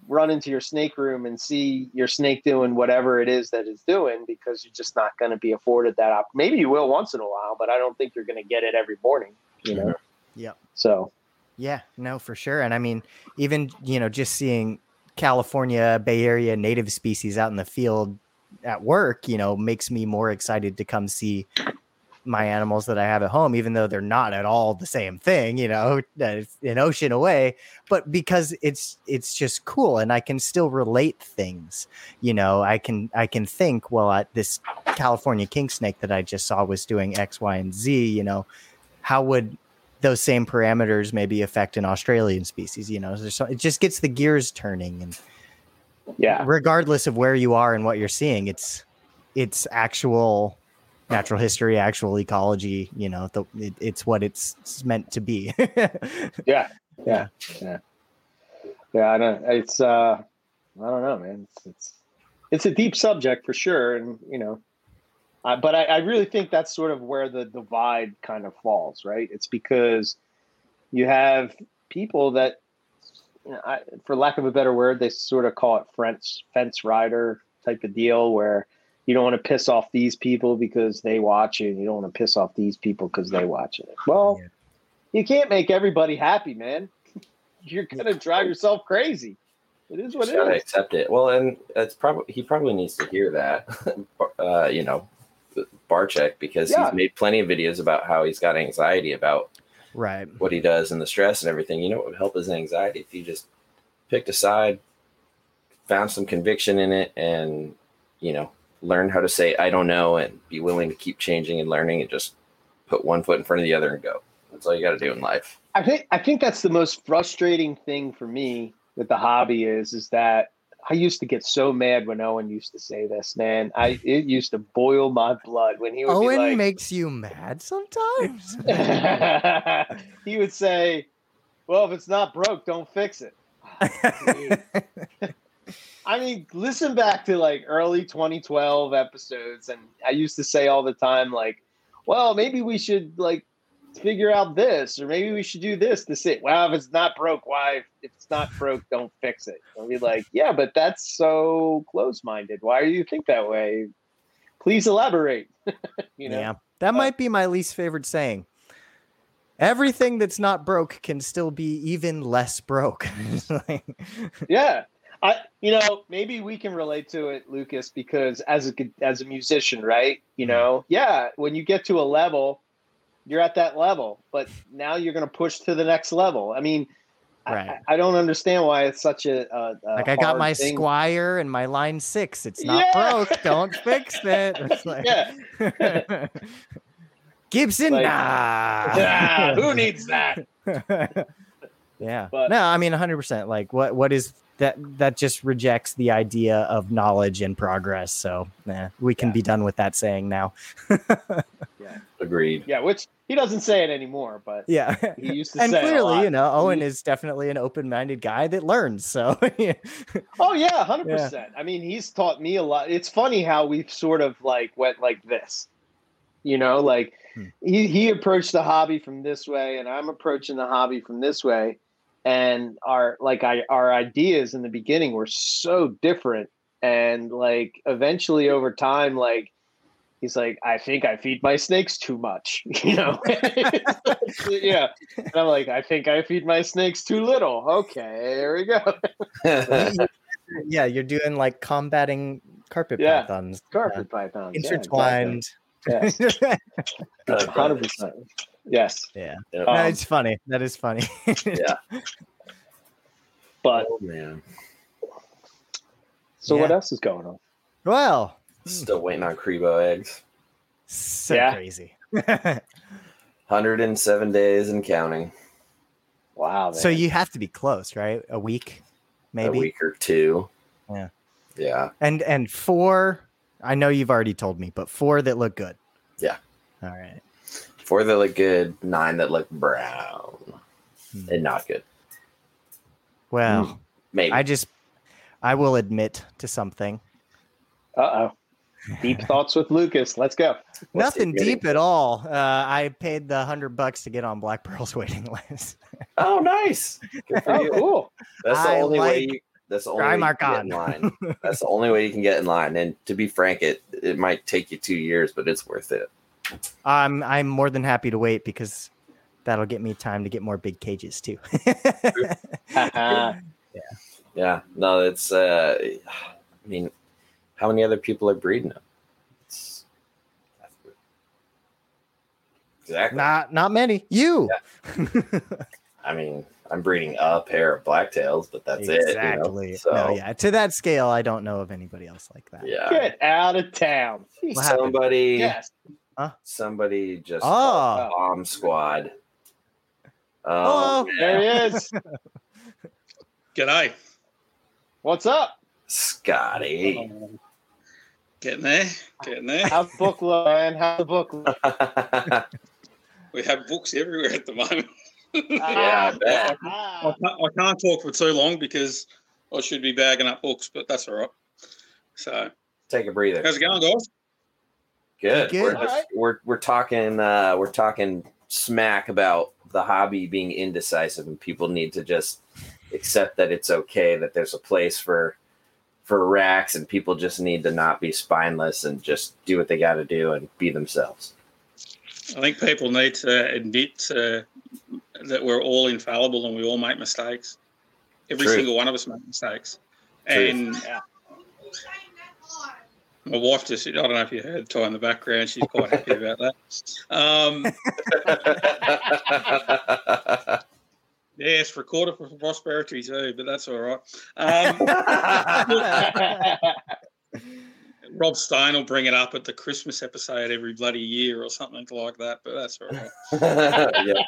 run into your snake room and see your snake doing whatever it is that it's doing because you're just not going to be afforded that op- maybe you will once in a while but i don't think you're going to get it every morning you know Yep. so Yeah, no, for sure. And I mean, even you know, just seeing California Bay Area native species out in the field at work, you know, makes me more excited to come see my animals that I have at home, even though they're not at all the same thing, you know, it's an ocean away. But because it's it's just cool, and I can still relate things, you know, I can I can think, well, I, this California king snake that I just saw was doing X, Y, and Z, you know, how would those same parameters maybe affect an Australian species. You know, so, it just gets the gears turning, and yeah regardless of where you are and what you're seeing, it's it's actual natural history, actual ecology. You know, the, it, it's what it's, meant to be. yeah yeah yeah yeah i don't it's uh i don't know man it's it's it's a deep subject for sure and you know but I, I really think that's sort of where the divide kind of falls right it's because you have people that you know, I, for lack of a better word they sort of call it fence fence rider type of deal where you don't want to piss off these people because they watch it and you don't want to piss off these people because they watch it well Yeah. you can't make everybody happy man you're gonna drive yourself crazy it is what Just gotta it is accept it. Well, and it's probably he probably needs to hear that, uh, you know, Barczyk because Yeah. he's made plenty of videos about how he's got anxiety about right. what he does and the stress and everything. You know what would help his anxiety if he just picked a side, found some conviction in it, and you know, learn how to say I don't know and be willing to keep changing and learning and just put one foot in front of the other and go. That's all you got to do in life. I think I think that's the most frustrating thing for me with the hobby is is that I used to get so mad when Owen used to say this, man. I it used to boil my blood when he would Owen be like, makes you mad sometimes. he would say, "Well, if it's not broke, don't fix it." Ah, I mean, listen back to like early 2012 episodes, and I used to say all the time, like, "Well, maybe we should like figure out this, or maybe we should do this to say, well, if it's not broke, why? If it's not broke, don't fix it." I'll be like, "Yeah, but that's so close-minded. Why do you think that way? Please elaborate." you know? Yeah, that might be my least favorite saying. Everything that's not broke can still be even less broke. Like- Yeah. I you know, maybe we can relate to it, Lucas, because as a as a musician, right? You know, yeah, when you get to a level, you're at that level, but now you're going to push to the next level. I mean, I- Right. I, I don't understand why it's such a, a, a like I got my thing. Squier and my line six. It's not Yeah. broke. Don't fix it. It's like- Yeah. Gibson, Like- nah. Ah, who needs that? Yeah. But- no, I mean 100%. Like what what is that that just rejects the idea of knowledge and progress. So, nah, we can Yeah. be done with that saying now. yeah, Agreed. Yeah, which he doesn't say it anymore, but yeah. he used to And say. it clearly, you know, Owen He- is definitely an open-minded guy that learns. So. Oh yeah, hundred percent. I mean, he's taught me a lot. It's funny how we've sort of like went like this. You know, like Hmm. he he approached the hobby from this way, and I'm approaching the hobby from this way, and our like I our ideas in the beginning were so different, and like eventually over time, like he's like, I think I feed my snakes too much, you know. yeah, and I'm like, I think I feed my snakes too little. Okay, there we go. yeah, you're doing like combating carpet Yeah. pythons. Carpet pythons yeah, Intertwined. exactly. Yes. Uh, Hundred percent. Yes, yeah. Yeah. No, Um, it's funny. That is funny. yeah. but Oh man. so what else is going on? well, Still waiting on Crebo eggs. so Yeah. crazy. 107 days and counting. Wow. so you have to be close, right? A week, maybe. A week or two. Yeah. Yeah. And and four. I know you've already told me, but four that look good. Yeah. All right. Four that look good, nine that look brown. Hmm. And not good. Well, Maybe. I just I will admit to something. Uh oh. Deep thoughts with Lucas. Let's go. What's Nothing deep at all. Uh, I paid the hundred bucks to get on Black Pearl's waiting list. Oh, nice. Good for Oh, cool. That's the I only way you that's the only way you can get in line. That's the only way you can get in line. And to be frank, it it might take you two years, but it's worth it. I'm I'm more than happy to wait because that'll get me time to get more big cages too. Uh, Yeah. No, it's uh I mean, how many other people are breeding them? It's, exactly. not not many. You. I mean, I'm breeding a pair of blacktails, but that's exactly. it. You know? So No, yeah. To that scale, I don't know of anybody else like that. yeah. get out of town. What happened? Somebody Yes. Somebody just Oh. called bomb squad. Oh. Um, There he is. G'day. What's up? Scotty. Getting there, getting there. How's the book look, man? How's the book look? We have books everywhere at the moment. Yeah, I bet. Ah. I can't, I can't talk for too long because I should be bagging up books, but that's all right. So, Take a breather. how's it going, guys? Good. Good. We're, just, Alright. we're we're talking uh, we're talking smack about the hobby being indecisive, and people need to just accept that it's okay that there's a place for for racks, and people just need to not be spineless and just do what they got to do and be themselves. I think people need to admit uh, that we're all infallible and we all make mistakes. Every True. single one of us make mistakes. True. And Yeah. My wife just, I don't know if you heard Tie in the background, she's quite happy about that. Um, yes, recorded for prosperity too, but that's all right. Um, Rob Stein will bring it up at the Christmas episode every bloody year or something like that, but that's all right. yeah.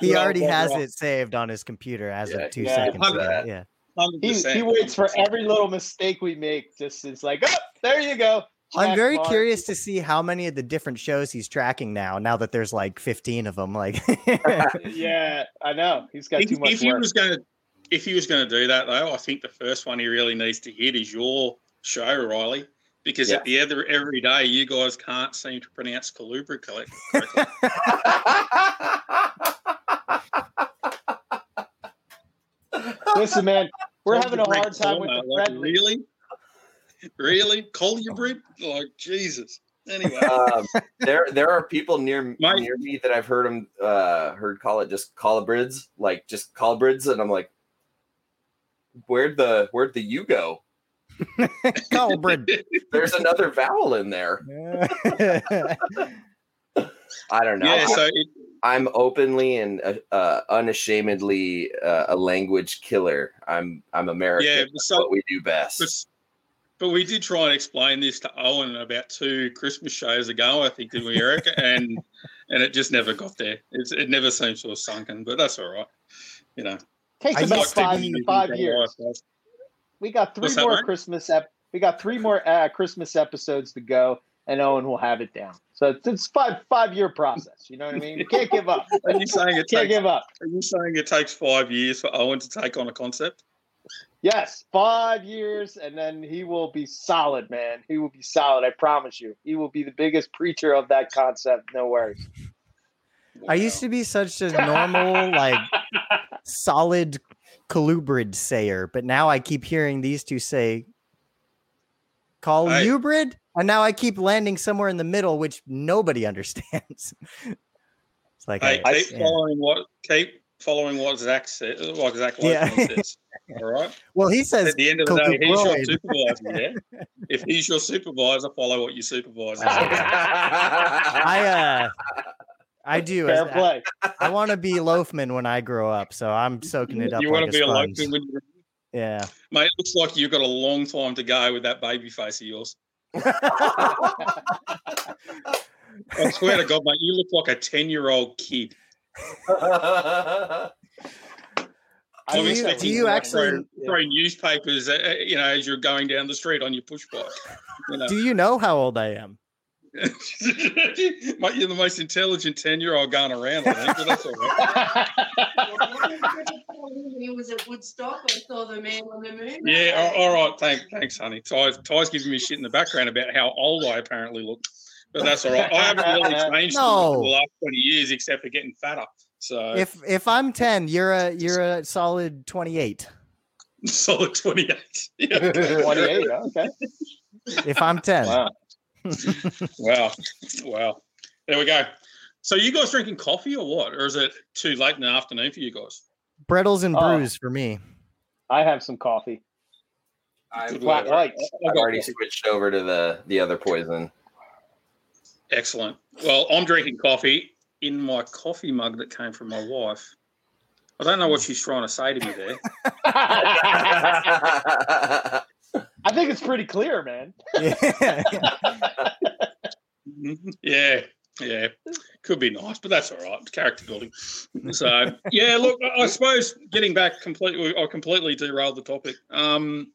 He Well, already has well. it saved on his computer as Yeah, of two yeah. seconds ago. Yeah. Yeah. 100%. he, he waits for every little mistake we make. Just it's like, oh, there you go. I'm very mark. curious to see how many of the different shows he's tracking now. Now that there's like 15 of them, like Yeah, I know. He's got if, too much if he work. was going to if he was going to do that though, I think the first one he really needs to hit is your show, Riley, because Yeah. at the other every day you guys can't seem to pronounce Calubra correct- correctly. Listen, man, we're having a hard time with format, the like, friendly. Really, really, Colubra? Like Jesus. Anyway, um, there there are people near My- near me that I've heard them uh heard call it just colibrids, like just colibrids, and I'm like, where'd the where'd the you go? Colbert. There's another vowel in there. I don't know. yeah. So it, I'm openly and uh, uh, unashamedly uh, a language killer. I'm I'm American. Yeah, That's so- what we do best. But, but we did try and explain this to Owen about two Christmas shows ago, I think, did we, Eric? and and it just never got there. It's, it never seems to have sunken, but that's all right. You know, Takes I about used to five five years. We got three What's more mate? Christmas. Ep- we got three more uh, Christmas episodes to go, and Owen will have it down. So it's, it's five five year process. You know what I mean? You can't give up. Are you saying it Can't takes? give up. Are you saying it takes five years for Owen to take on a concept? Yes, five years, and then he will be solid, man. He will be solid. I promise you. He will be the biggest preacher of that concept. No worries. I used to be such a normal, like solid colubrid sayer, but now I keep hearing these two say colubrid, and now I keep landing somewhere in the middle, which nobody understands. it's like Hey, I- keep yeah. following what keep following what Zach said. What Zach Yeah. Says. All right. well, he says At the end of the day, he's your supervisor. Yeah. If he's your supervisor, follow what your supervisor says. I uh I do. Fair I, play. I want to be Loughman when I grow up, so I'm soaking it up. you like want to a be a Loughman when you Yeah. Mate, it looks like you've got a long time to go with that baby face of yours. I swear to God, mate, you look like a 10 year old kid. I Do I'm you- do expecting you you actually- throw, throw newspapers, uh, uh, you know, as you're going down the street on your push bike. You know. Do you know how old I am? You're the most intelligent 10 year old going around, I think, but that's all right. He was at Woodstock. I saw the man on the moon. Yeah, all, all right. Thanks, thanks, honey. Tie's, Tie's giving me shit in the background about how old I apparently look, but that's all right. I haven't really changed No. in the last 20 years except for getting fatter. So If if I'm 10, you're a you're a solid 28. solid 28. Yeah. 28. Okay. If I'm 10. Wow. Wow. Wow. There we go. So you guys drinking coffee or what? Or is it too late in the afternoon for you guys? Brettles and Oh. brews for me. I have some coffee. I've, I've already switched over to the the other poison. Excellent. Well, I'm drinking coffee in my coffee mug that came from my wife. I don't know what she's trying to say to me there. I think it's pretty clear, man. Yeah. yeah, yeah. Could be nice, but that's all right. Character building. So, yeah, look, I I suppose getting back completely, I completely derailed the topic. Um,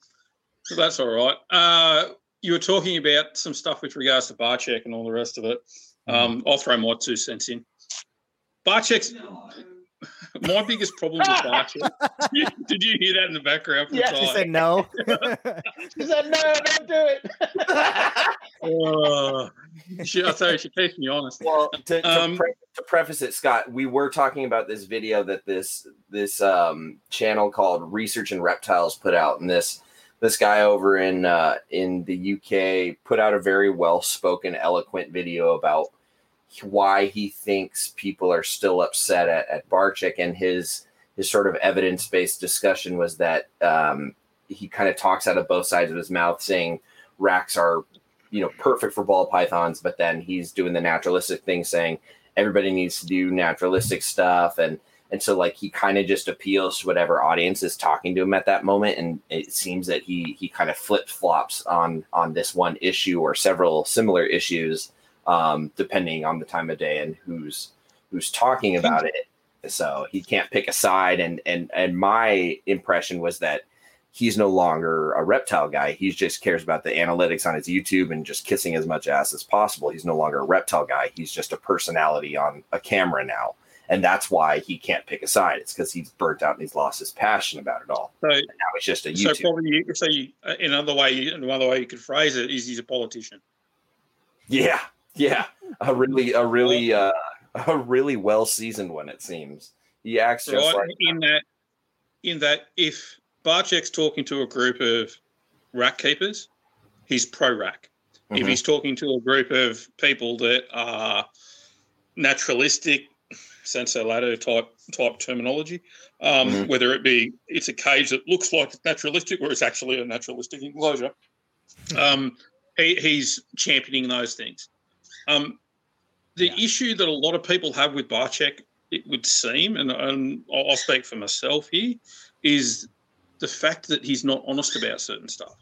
so that's all right. Uh, you were talking about some stuff with regards to Barczyk and all the rest of it. Um, I'll throw my two cents in. Barczyks. My biggest problem with Barczyk. Did you, did you hear that in the background? From Yes, She said no. She said, "No, don't do it." Uh, she, I tell you, she keeps me honest. Well, to, to, Um, pre- to preface it, Scott, we were talking about this video that this this um, channel called Research and Reptiles put out, and this this guy over in uh, in the UK put out a very well spoken, eloquent video about why he thinks people are still upset at, at Barczyk, and his his sort of evidence based discussion was that um, he kind of talks out of both sides of his mouth, saying racks are you know perfect for ball pythons but then he's doing the naturalistic thing saying everybody needs to do naturalistic stuff and and so like he kind of just appeals to whatever audience is talking to him at that moment and it seems that he he kind of flip flops on on this one issue or several similar issues um depending on the time of day and who's who's talking about it so he can't pick a side and and and my impression was that he's no longer a reptile guy. He just cares about the analytics on his YouTube and just kissing as much ass as possible. He's no longer a reptile guy. He's just a personality on a camera now. And that's why he can't pick a side. It's because he's burnt out and he's lost his passion about it all. So, And now he's just a YouTube. so probably, you, so you, uh, another way, another way you could phrase it is he's a politician. yeah, yeah. A really, a really, uh, a really well seasoned one. It seems he acts just right? like in that, in that, if Barczyk's talking to a group of rack keepers, he's pro rack. If Mhm. he's talking to a group of people that are naturalistic, sensu lato type type terminology, um, Mhm. whether it be it's a cage that looks like it's naturalistic or it's actually a naturalistic enclosure, um, he, he's championing those things. Um, the Yeah. issue that a lot of people have with Barczyk, it would seem, and, and I'll I'll speak for myself here, is the fact that he's not honest about certain stuff.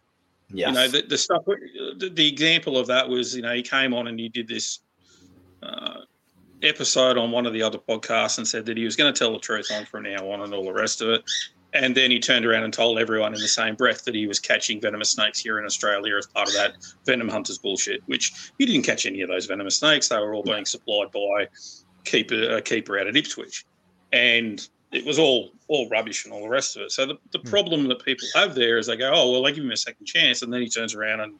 yes. You know, the, the stuff. The, the example of that was, you know, he came on and he did this uh, episode on one of the other podcasts and said that he was going to tell the truth on from now on and all the rest of it. And then he turned around and told everyone in the same breath that he was catching venomous snakes here in Australia as part of that venom hunters bullshit, which he didn't catch any of those venomous snakes. They were all being supplied by keeper, a keeper out at Ipswich. And it was all all rubbish and all the rest of it. So the, the problem that people have there is they go, oh, well, they give him a second chance. And then he turns around and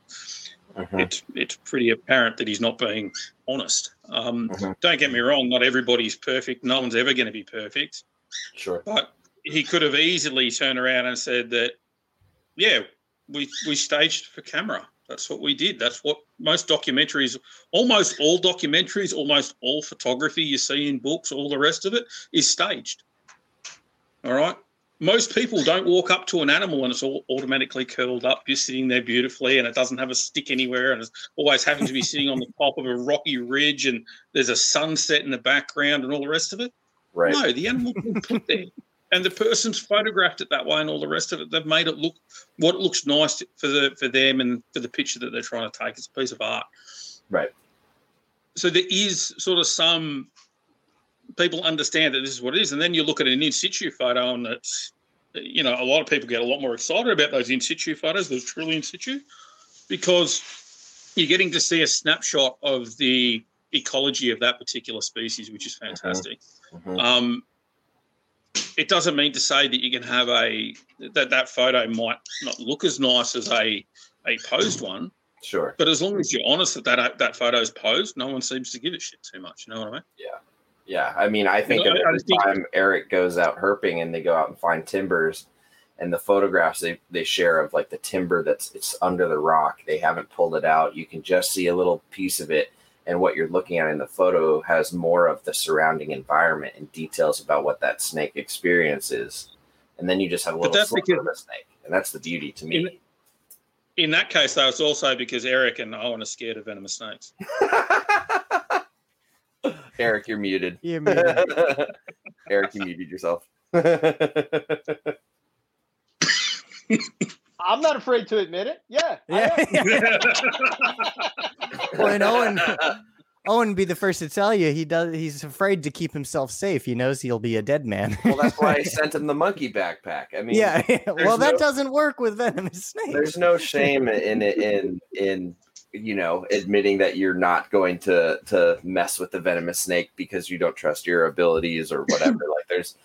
Mhm. it's it's pretty apparent that he's not being honest. Um, Mhm. Don't get me wrong, not everybody's perfect. No one's ever going to be perfect. Sure. But he could have easily turned around and said that, yeah, we we staged for camera. That's what we did. That's what most documentaries, almost all documentaries, almost all photography you see in books, all the rest of it is staged. All right. Most people don't walk up to an animal and it's all automatically curled up, just sitting there beautifully, and it doesn't have a stick anywhere, and it's always having to be sitting on the top of a rocky ridge, and there's a sunset in the background, and all the rest of it. Right. No, the animal's been put there. And the person's photographed it that way and all the rest of it. They've made it look what it looks nice for the for them and for the picture that they're trying to take. It's a piece of art. Right. So there is sort of some people understand that this is what it is. And then you look at an in situ photo and it's you know, a lot of people get a lot more excited about those in situ photos, those truly in situ, because you're getting to see a snapshot of the ecology of that particular species, which is fantastic. Mhm. Um, it doesn't mean to say that you can have a that that photo might not look as nice as a a posed one, Sure. but as long as you're honest that that that photo is posed, no one seems to give a shit too much. You know what I mean? Yeah. I mean, I think No, of every think- time Eric goes out herping and they go out and find timbers and the photographs they, they share of like the timber that's it's under the rock. They haven't pulled it out. You can just see a little piece of it. And what you're looking at in the photo has more of the surrounding environment and details about what that snake experiences. And then you just have a little sliver because- of the snake. And that's the beauty to me. In- In that case, though, it's also because Eric and Owen are scared of venomous snakes. Eric, you're muted. You mean Eric, you muted yourself. I'm not afraid to admit it. Yeah. I yeah. am. well, and Owen, Owen be the first to tell you he does. He's afraid to keep himself safe. He knows he'll be a dead man. well, that's why I sent him the monkey backpack. I mean, yeah. well, that no- doesn't work with venomous snakes. there's no shame in it in in you know admitting that you're not going to to mess with the venomous snake because you don't trust your abilities or whatever. like there's,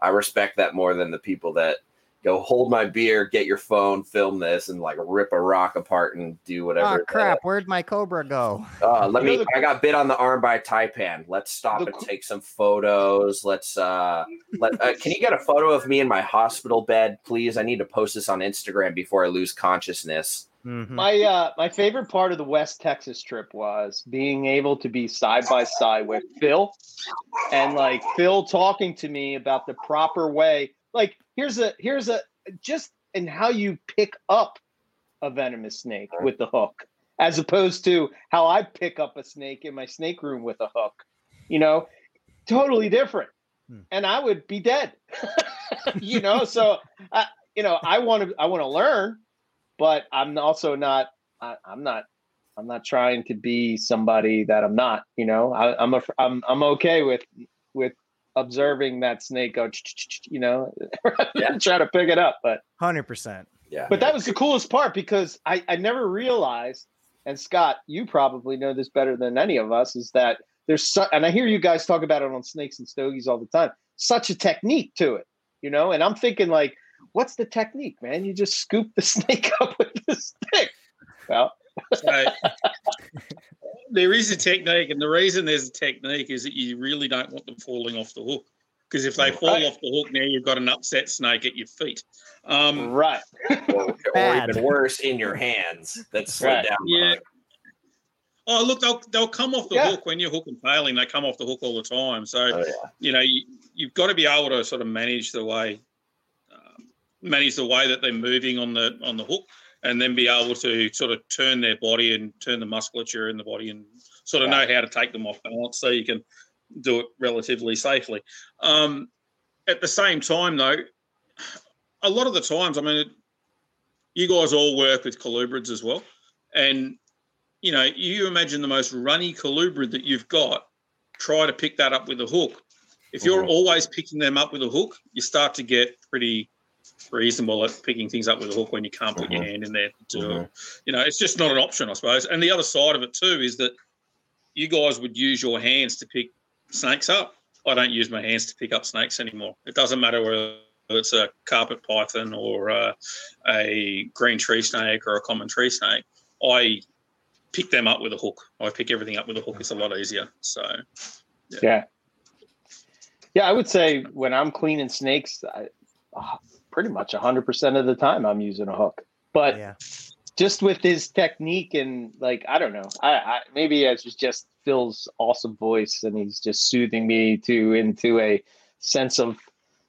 I respect that more than the people that go hold my beer, get your phone, film this, and like rip a rock apart and do whatever. Oh crap! Where'd my cobra go? Uh, let me. I got bit on the arm by a taipan. Let's stop and take some photos. Let's. uh Let. Uh, can you get a photo of me in my hospital bed, please? I need to post this on Instagram before I lose consciousness. Mhm. My uh, my favorite part of the West Texas trip was being able to be side by side with Phil, and like Phil talking to me about the proper way. Like here's a here's a just in how you pick up a venomous snake with the hook, as opposed to how I pick up a snake in my snake room with a hook. You know, totally different. Hmm. And I would be dead. you know, so I, you know, I want to I want to learn, but I'm also not I, I'm not I'm not trying to be somebody that I'm not. You know, I, I'm a I'm I'm okay with with observing that snake go, you know, Yeah. try to pick it up. But Hundred percent. Yeah. but that was the coolest part because I I never realized, and Scott, you probably know this better than any of us, is that there's su- and I hear you guys talk about it on snakes and stogies all the time. Such a technique to it, you know, and I'm thinking like, what's the technique, man? You just scoop the snake up with the stick. Well, So, there is a technique, and the reason there's a technique is that you really don't want them falling off the hook. Because if they fall off the hook, now you've got an upset snake at your feet. Um, right. or, or even worse, in your hands that slid Right. down. Yeah. oh, look, they'll they'll come off the Yeah. hook when you're hook and failing. They come off the hook all the time. So Oh, yeah. you know you, you've got to be able to sort of manage the way um, manage the way that they're moving on the on the hook, and then be able to sort of turn their body and turn the musculature in the body and sort of know how to take them off balance so you can do it relatively safely. Um, at the same time, though, a lot of the times, I mean, it, you guys all work with colubrids as well, and you know, you imagine the most runny colubrid that you've got. Try to pick that up with a hook. If you're Mhm. always picking them up with a hook, you start to get pretty reasonable at picking things up with a hook when you can't put your Mhm. hand in there to do Mhm. it. You know, it's just not an option, I suppose. And the other side of it too is that you guys would use your hands to pick snakes up. I don't use my hands to pick up snakes anymore. It doesn't matter whether it's a carpet python or uh, a green tree snake or a common tree snake. I pick them up with a hook. I pick everything up with a hook. It's a lot easier. So Yeah. Yeah, I would say when I'm cleaning snakes, I, pretty much 100% of the time I'm using a hook. But Yeah. just with his technique and like, I don't know, I, I maybe it's just- just Phil's awesome voice and he's just soothing me to into a sense of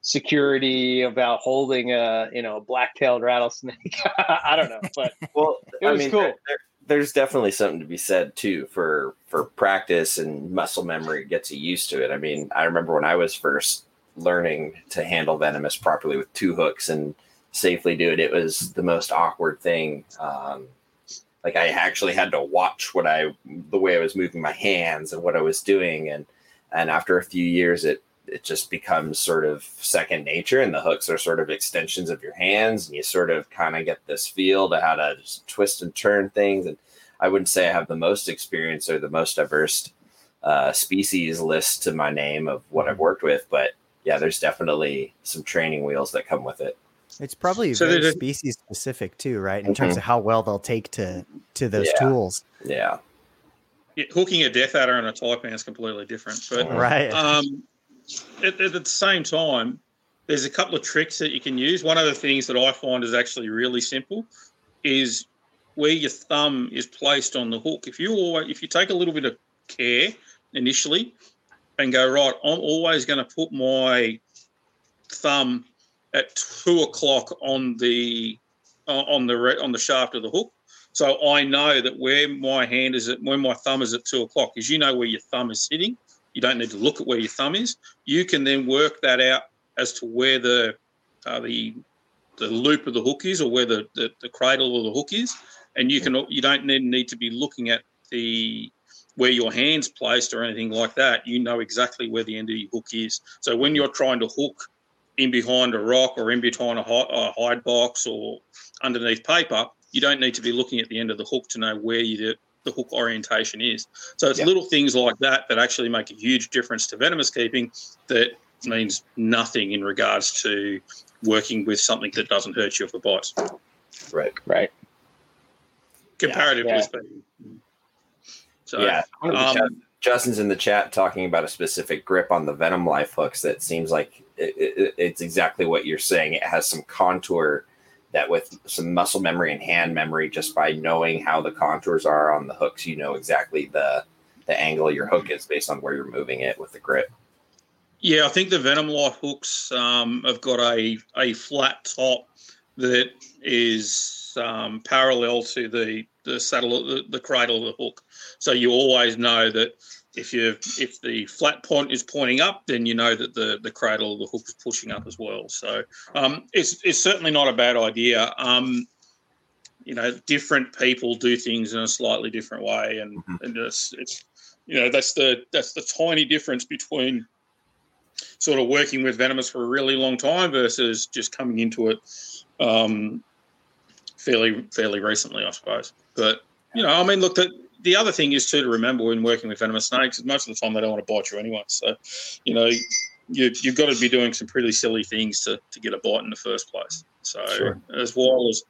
security about holding a you know a black-tailed rattlesnake. I don't know, but Well, It I was mean, cool. there- there- there's definitely something to be said too for for practice and muscle memory gets you used to it. I mean, I remember when I was first learning to handle venomous properly with two hooks and safely do it, it was the most awkward thing. Um, like I actually had to watch what I the way I was moving my hands and what I was doing, and and after a few years, it it just becomes sort of second nature and the hooks are sort of extensions of your hands and you sort of kind of get this feel to how to twist and turn things and i wouldn't say i have the most experience or the most diverse uh, species list to my name of what i've worked with but yeah there's definitely some training wheels that come with it It's probably So very there's species specific too, right? In terms Mhm. of how well they'll take to to those Yeah. tools. yeah yeah, hooking a death adder and a taipan is completely different. But Right. um, at, at the same time, there's a couple of tricks that you can use. One of the things that I find is actually really simple is where your thumb is placed on the hook. If you always, if you take a little bit of care initially and go right, I'm always going to put my thumb at two o'clock on the uh, on the re- on the shaft of the hook. So I know that where my hand is at, when my thumb is at two o'clock, is you know where your thumb is sitting. You don't need to look at where your thumb is. You can then work that out as to where the uh, the the loop of the hook is, or where the, the, the cradle of the hook is, and you can you don't need, need to be looking at the where your hands placed or anything like that. You know exactly where the end of your hook is. So when you're trying to hook in behind a rock or in behind a hide, box or underneath paper, you don't need to be looking at the end of the hook to know where you, the, the hook orientation is. So it's Yeah. little things like that that actually make a huge difference to venomous keeping that means nothing in regards to working with something that doesn't hurt you if it bites, right right. comparatively Yeah. speaking. So, yeah. Um, justin's in the chat talking about a specific grip on the venom life hooks that seems like it, it, it's exactly what you're saying. It has some contour that with some muscle memory and hand memory just by knowing how the contours are on the hooks you know exactly the the angle your hook is based on where you're moving it with the grip. Yeah, I think the Venom Life hooks um, have got a, a flat top that is um, parallel to the the saddle the, the cradle of the hook. So you always know that if you if the flat point is pointing up, then you know that the the cradle of the hook is pushing up as well. So um, it's it's certainly not a bad idea. Um, you know, different people do things in a slightly different way, and, Mhm. and it's, it's you know that's the that's the tiny difference between sort of working with venomous for a really long time versus just coming into it um, fairly fairly recently, I suppose. But you know, I mean, look, the, the other thing is too to remember when working with venomous snakes is most of the time they don't want to bite you anyway. So, you know, you you've got to be doing some pretty silly things to to get a bite in the first place. So, Sure. as well as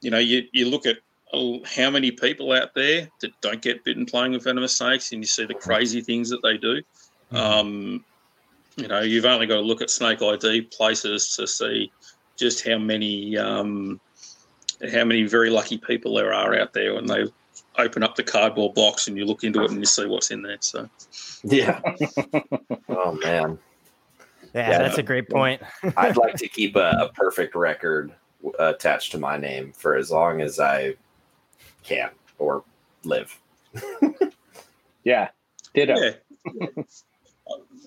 you know, you you look at uh, how many people out there that don't get bitten playing with venomous snakes, and you see the crazy things that they do. Um, you know, you've only got to look at Snake ID places to see just how many um, how many very lucky people there are out there when they open up the cardboard box and you look into it and you see what's in there. So yeah oh man Yeah, Yeah. that's a great point. I'd like to keep a, a perfect record uh, attached to my name for as long as I can or live. Yeah. Ditto. yeah.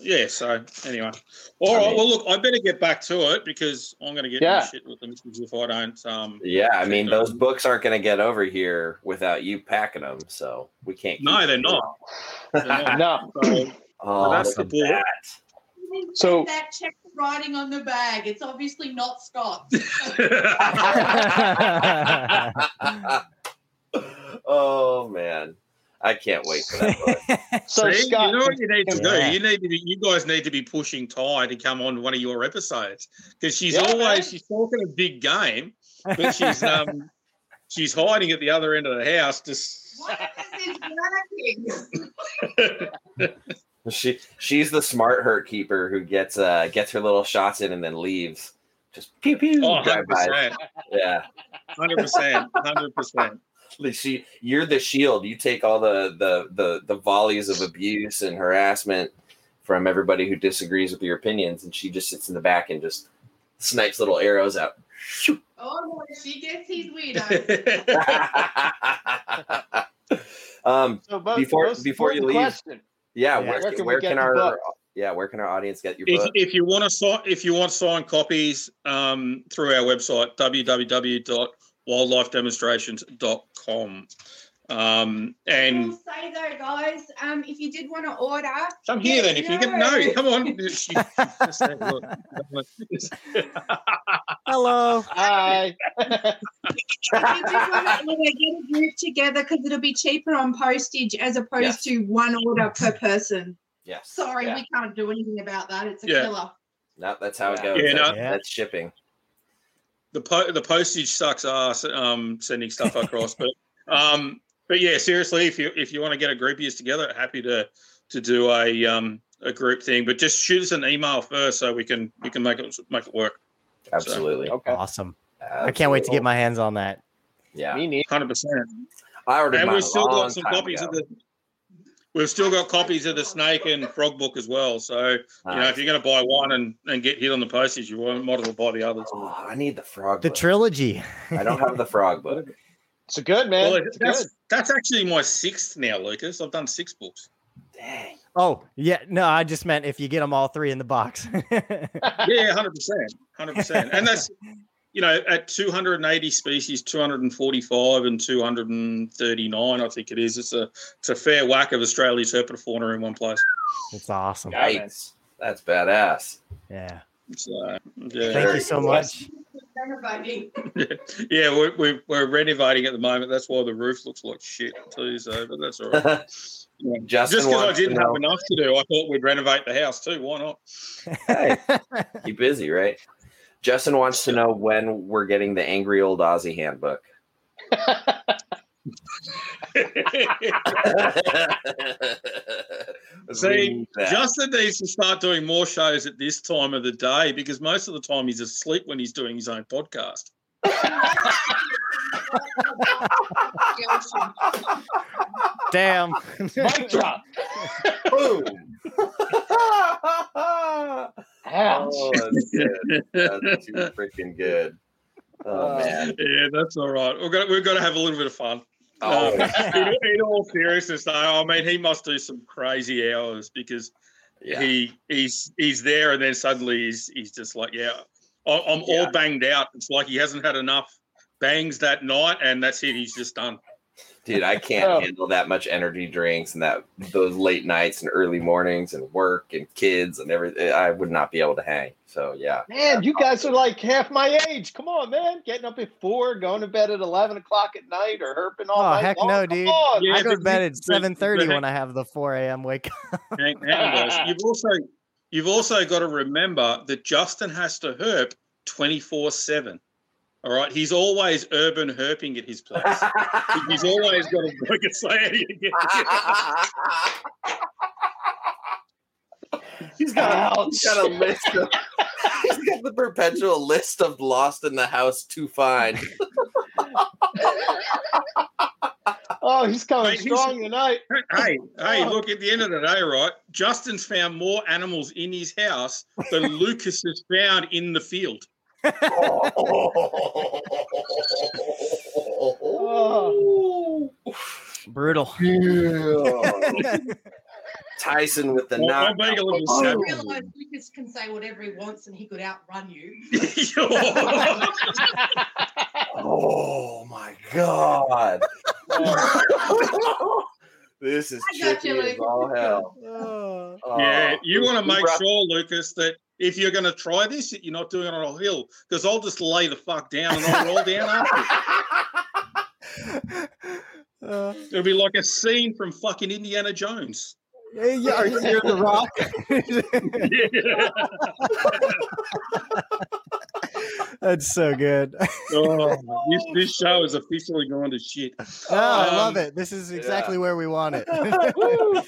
Yeah, so anyway. all right. I mean- Well, look, I better get back to it because I'm going to get Yeah. shit with them if I don't. Um, Yeah, I mean those books aren't going to get over here without you packing them, so we can't. No, they're not. they're not. No. So, Oh, that's look the at book. that. So- that check writing on the bag. It's obviously not Scott's. oh man, I can't wait for that. So See, Scott, you know what you need to Yeah. do? You need to be, you guys need to be pushing Tie to come on one of your episodes because she's Yeah, always man. she's talking a big game, but she's um she's hiding at the other end of the house. Just What is this? She she's the smart hurt keeper who gets uh gets her little shots in and then leaves. Just pew pew. oh, 100 drive by. percent, Yeah. hundred percent, hundred percent. Like, She you're the shield. You take all the the the the volleys of abuse and harassment from everybody who disagrees with your opinions, and she just sits in the back and just snipes little arrows out. Oh no, she gets his weirdo. um, so most, Before- most before you leave- question. yeah, Yeah. where, Where can where can our yeah where can our audience get your if, book? if you want to sign, if you want signed copies um, through our website www.wildlifedemonstrations.com. Um, I and will say though, guys, um, if you did want to order, come here then. If you can, no, come on. Just say. Hello. Hi. if you want to get a group together because it'll be cheaper on postage as opposed Yes. to one order per person. yes. Sorry, Yeah. we can't do anything about that. It's a Yeah. killer. No, that's how it goes. Yeah, no. Yeah. that's shipping. The po- the postage sucks ass um, sending stuff across, but um, but yeah, seriously, if you if you want to get a group of yous together, happy to to do a um a group thing, but just shoot us an email first so we can we can make it make it work. Absolutely. Okay. Awesome. I can't wait to get my hands on that. Yeah, Me neither. Hundred percent. I ordered And mine we've still got some copies ago. of the. We've still got copies of the Snake and Frog book as well. So you know, if you're going to buy one and, and get hit on the postage, you won't- might as well buy the others. Oh, I need the frog. The book. trilogy. I don't have the frog book. It's a good man. Well, it's that's, good. that's actually my sixth now, Lucas. I've done six books. Dang. Oh, yeah. No, I just meant if you get them all three in the box. Yeah, hundred percent, hundred percent, and that's you know at 280 species, 245 and 239, I think it is. It's a it's a fair whack of Australia's herpetofauna in one place. It's awesome. Yeah. Yikes. That's badass. Yeah. So Thank you so much. Renovating. yeah, we're, we're, we're renovating at the moment. That's why the roof looks like shit too. So, but that's all right. Yeah. Just because I didn't have enough to do, I thought we'd renovate the house too. Why not? Hey, keep busy, right? Justin wants to know when we're getting the angry old Aussie handbook. We See. Justin needs to start doing more shows at this time of the day because most of the time he's asleep when he's doing his own podcast. Damn. Mic drop. boom. Ouch. oh, that's good. That's too freaking good. Oh Uh, man. Yeah, that's all right. We've got we've got to have a little bit of fun. Oh, Um, in, in all seriousness, though, I mean, he must do some crazy hours because yeah. he he's he's there, and then suddenly he's he's just like, yeah, I- I'm Yeah. all banged out. It's like he hasn't had enough bangs that night, and that's it. He's just done. Dude, I can't Oh. handle that much energy drinks and that those late nights and early mornings and work and kids and everything. I would not be able to hang. So yeah. Man, you guys are like half my age. Come on, man. Getting up at four, going to bed at eleven o'clock at night, or herping all Oh, night heck long. no, Come dude. on. Yeah, I go to bed at but- seven thirty when I have the four a.m. wake up. Hang, hang. You've also you've also got to remember that Justin has to herp twenty four seven. All right, he's always urban herping at his place. he's always got a like a say he's got a, he's got a list of he's got the perpetual list of lost in the house to find. Oh, he's coming Mate, he's- strong tonight. Hey, hey, oh. look, at the end of the day, right? Justin's found more animals in his house than Lucas has found in the field. Brutal. Tyson with the Well, knock. I'm being a little oh. realise Lucas can say whatever he wants and he could outrun you. Oh my god. this is I got you, as all hell. Oh. yeah, you want to make brought- sure, Lucas, that if you're going to try this, that you're not doing it on a hill because I'll just lay the fuck down and I'll roll down after. Uh, It'll be like a scene from fucking Indiana Jones. hey, yeah, are you near the rock? That's so good. Oh, this, this show is officially going to shit. Oh, I love Um, it. This is exactly where we want it.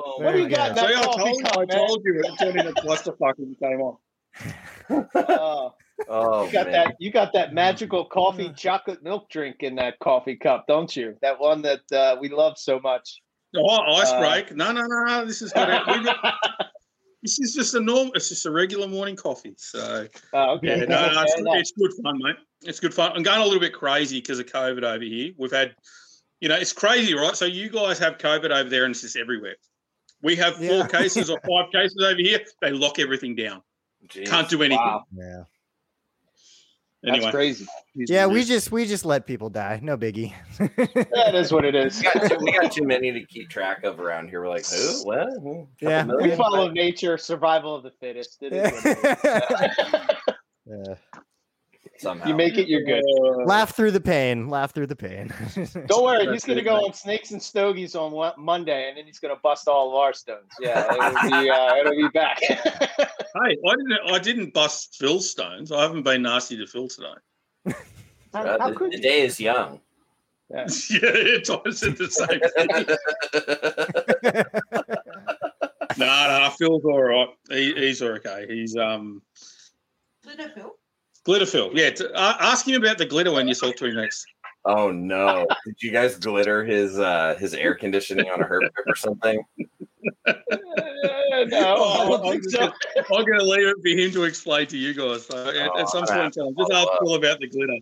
Oh, What do you Very got in So that I told you, cup, I told you it turned into clusterfuck when you came on. Oh, oh you got man. that. You got that magical coffee chocolate milk drink in that coffee cup, don't you? That one that uh, we love so much. Oh, ice Uh, break. No, no, no, no. This is good. We got, this is just a normal. It's just a regular morning coffee. So Oh, okay. yeah, no, no, it's, enough. it's good fun, mate. It's good fun. I'm going a little bit crazy because of COVID over here. We've had, you know, it's crazy, right? So you guys have COVID over there, and it's just everywhere. We have four Yeah. cases or five cases over here. They lock everything down. Jeez. Can't do anything. Wow, Yeah. Anyway, that's crazy. Yeah, we just we just let people die. No biggie. That is what it is. We got, too, we got too many to keep track of around here. We're like, who? What? Hmm, Yeah. We follow nature, survival of the fittest. It is what it is. Yeah. Somehow. you make it, you're good. Uh, Laugh through the pain. Laugh through the pain. Don't worry, he's going to go on snakes and stogies on Monday, and then he's going to bust all of our stones. Yeah, it'll be, uh, it'll be back. Hey, I didn't. I didn't bust Phil stones. I haven't been nasty to Phil today. how, how the, could the you? day is young. yeah, it's always at the same thing. No, no, Phil's all right. He, he's okay. He's um Glitter Phil. Glitter Phil. Yeah, t- uh, ask him about the glitter when you talk to him next. oh no! Did you guys glitter his uh his air conditioning on a herp trip or something? Uh, no, I don't I'm, think so. gonna, I'm gonna leave it for him to explain to you guys. So at, Oh, at some I'm point, tell him. Just ask Phil about the glitter.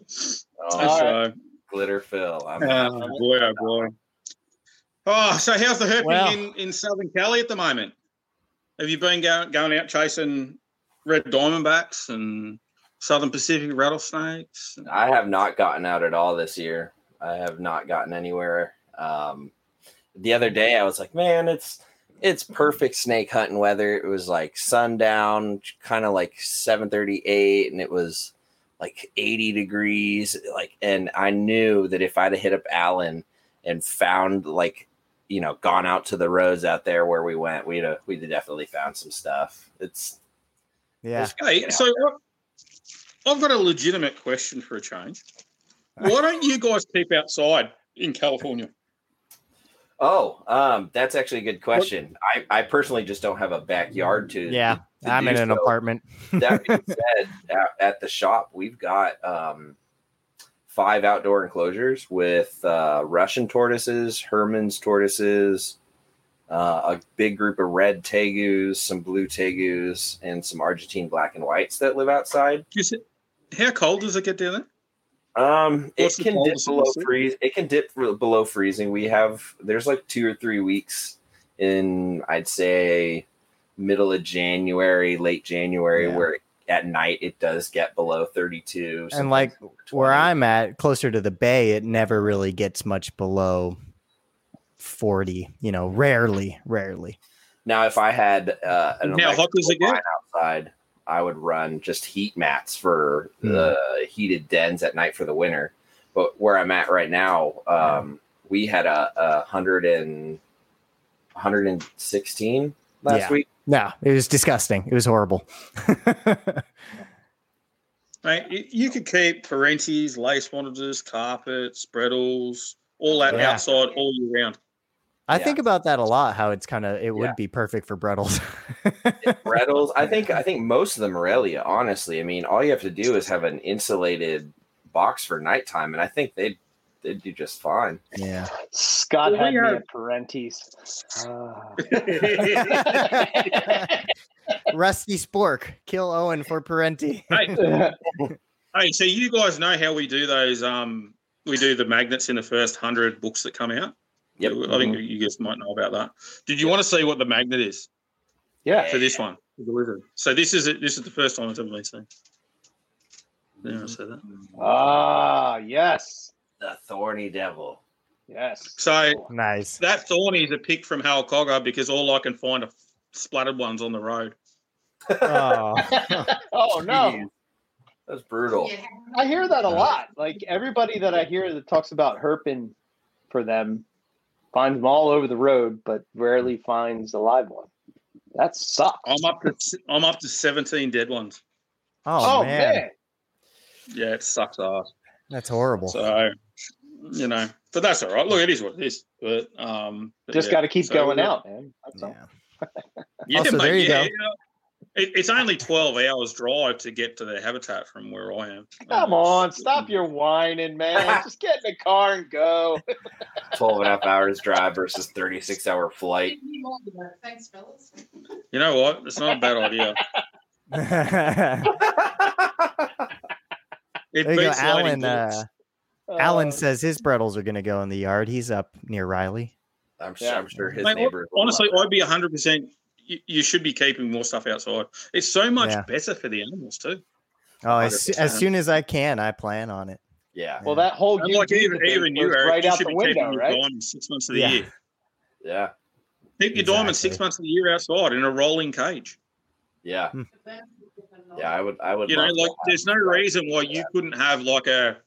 Oh, So, glitter Phil. I'm, oh boy, oh boy. Oh, so how's the herping Wow. in, in Southern Cali at the moment? Have you been going going out chasing red diamondbacks and Southern Pacific rattlesnakes? I have not gotten out at all this year. I have not gotten anywhere. Um, the other day, I was like, man, it's it's perfect snake hunting weather. It was like sundown, kind of like seven thirty eight, and it was like eighty degrees. Like, and I knew that if I'd have hit up Allen and found like you know gone out to the roads out there where we went, we'd have we'd have definitely found some stuff. It's yeah. Okay, so I- I've got a legitimate question for a change. Why don't you guys keep outside in California? Oh, um, that's actually a good question. I, I personally just don't have a backyard to. Yeah. to I'm do in an so. apartment. That being said, at, at the shop we've got um, five outdoor enclosures with uh, Russian tortoises, Herman's tortoises, uh, a big group of red tegus, some blue tegus, and some Argentine black and whites that live outside. Is it, how cold does it get down there? Um, it What's the can dip coldest in the below freeze. It can dip below freezing. We have there's like two or three weeks in I'd say middle of January, late January, Yeah. where at night it does get below 32. And like sometimes where I'm at, closer to the bay, it never really gets much below 40, you know, rarely, rarely. now, if I had uh, an How hot does it get? outside, I would run just heat mats for Hmm. the heated dens at night for the winter. But where I'm at right now, um, we had a, a hundred and 116 last Yeah. week. No, it was disgusting. It was horrible. Mate, you could keep perenties, lace monitors, carpets, spreadles, all that Yeah. outside all year round. I Yeah. think about that a lot. How it's kind of it would Yeah. be perfect for Brettles. Brettles. I think I think most of the Morelia, honestly. I mean, all you have to do is have an insulated box for nighttime, and I think they'd they'd do just fine. yeah. Scott Well, had me have- at Perenties. Rusty Spork, kill Owen for Perentie. hey, hey, so you guys know how we do those? Um, we do the magnets in the first hundred books that come out. Yep. I think you guys might know about that. Did you want to see what the magnet is yeah. for this one? the Wizard? So this is it. This is the first time it's ever been seen. Did I say that? Ah, yes. The thorny devil. Yes. So Nice. that thorny is a pick from Hal Cogger because all I can find are splattered ones on the road. Oh. oh no. That's brutal. Yeah. I hear that a lot. Like everybody that I hear that talks about herping for them finds them all over the road, but rarely finds a live one. That sucks. I'm up to I'm up to 17 dead ones. Oh, Oh, man. man. Yeah, it sucks ass. That's horrible. So you know, but that's all right. Look, it is what it is. But um, but Just yeah. got to keep So, going out, man. That's all. Yeah. Yeah, Also, mate, there you yeah, go. Yeah. It, it's only 12 hours drive to get to their habitat from where I am. Come on, stop your whining, man. Just get in the car and go. 12 and a half hours drive versus 36 hour flight. Give me more of that. Thanks, fellas. You know what? It's not a bad idea. It there you go. beats lighting Alan. Uh, bullets. Alan Uh, says his Brettles are going to go in the yard. He's up near Riley. I'm sure, I'm sure his Mate, neighbors. will honestly, I'd be 100%. You, you should be keeping more stuff outside. It's so much Yeah. better for the animals, too. Oh, as, as soon as I can, I plan on it. it. yeah, well, that whole And like even, even you, was Eric, right you out should the be window, keeping your right? diamonds six months of the Yeah. year. yeah, Keep your diamonds six months of the year outside in a rolling cage. yeah, yeah. I would, I would. You know, like there's no reason why you couldn't have like a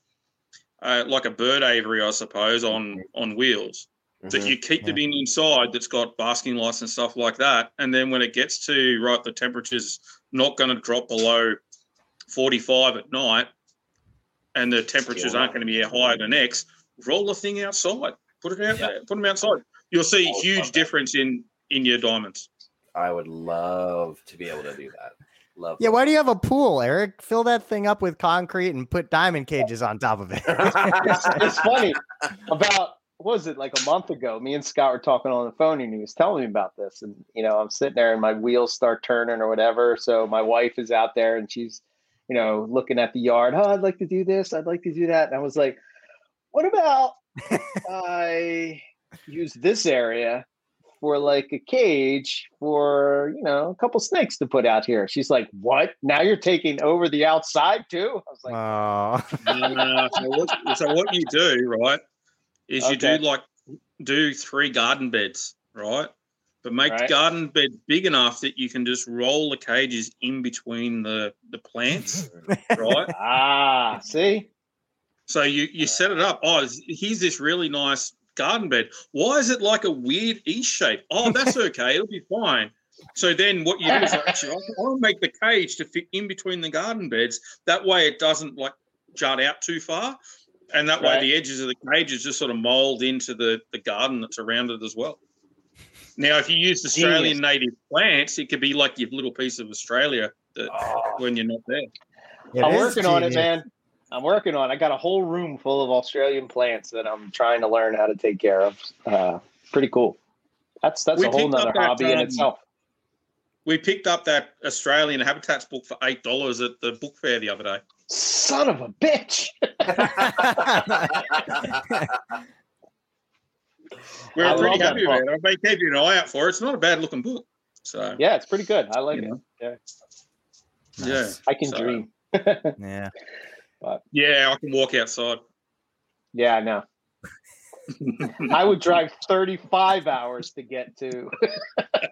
uh, like a bird aviary, I suppose, on on wheels that Mhm. you keep it in inside that's got basking lights and stuff like that. And then when it gets to right, the temperature's not going to drop below 45 at night, and the temperatures aren't going to be higher than X. Roll the thing outside. Put it out Yeah. there. Put them outside. You'll see I huge difference in in your diamonds. I would love to be able to do that. Love. Yeah, love. why do you have a pool, Eric? Fill that thing up with concrete and put diamond cages on top of it. it's, it's funny. About what was it like a month ago? Me and Scott were talking on the phone, and he was telling me about this. And you know, I'm sitting there, and my wheels start turning or whatever. So my wife is out there, and she's, you know, looking at the yard. Oh, I'd like to do this. I'd like to do that. And I was like, what about I use this area for like a cage for you know a couple snakes to put out here? She's like, what? Now you're taking over the outside too? I was like, oh, Uh, so, what, so what you do, right, is you do like do three garden beds, right? But make the garden bed big enough that you can just roll the cages in between the the plants, right? ah, see. So you you set it up. Oh, here's this really nice garden bed. Why is it like a weird E shape? Oh, that's okay. It'll be fine. So then what you do is actually I'll make the cage to fit in between the garden beds. That way it doesn't like jut out too far. And that way the edges of the cages just sort of mold into the, the garden that's around it as well. Now, if you use Australian Genius. native plants, it could be like your little piece of Australia that Oh, when you're not there. It I'm is working on it, man. I'm working on. it. I got a whole room full of Australian plants that I'm trying to learn how to take care of. Uh, pretty cool. That's that's We a whole picked up nother that, hobby in um, itself. We picked up that Australian habitats book for eight dollars at the book fair the other day. Son of a bitch! We I were pretty happy book. about it. I've been keeping an eye out for it. It's not a bad looking book. So Yeah, it's pretty good. I like you it. know, Yeah, yeah, I can So- dream. yeah. yeah, I can walk outside. Yeah, I know. I would drive 35 hours to get to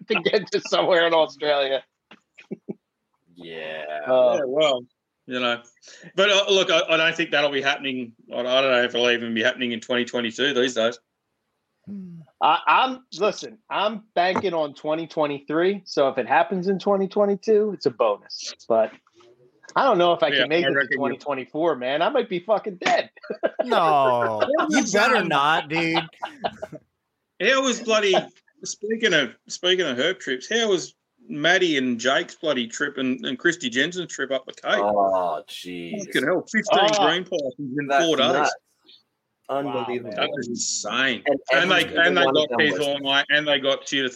to get to somewhere in Australia. yeah. Uh, yeah, well, you know, but uh, look, I, I don't think that'll be happening. I, I don't know if it'll even be happening in 2022 these days. I, I'm listen. I'm banking on 2023. So if it happens in 2022, it's a bonus. But I don't know if I Yeah, can make I it to reckon you- 2024, man. I might be fucking dead. No, you better not, dude. How was bloody speaking of speaking of herp trips? How was Maddie and Jake's bloody trip and, and Christy Jensen's trip up the Cape? Oh, jeez. Fucking hell, 15 Oh. green passes in four days. nuts. Unbelievable. man. That was insane. And And, they and they got of them was- and they got Tudor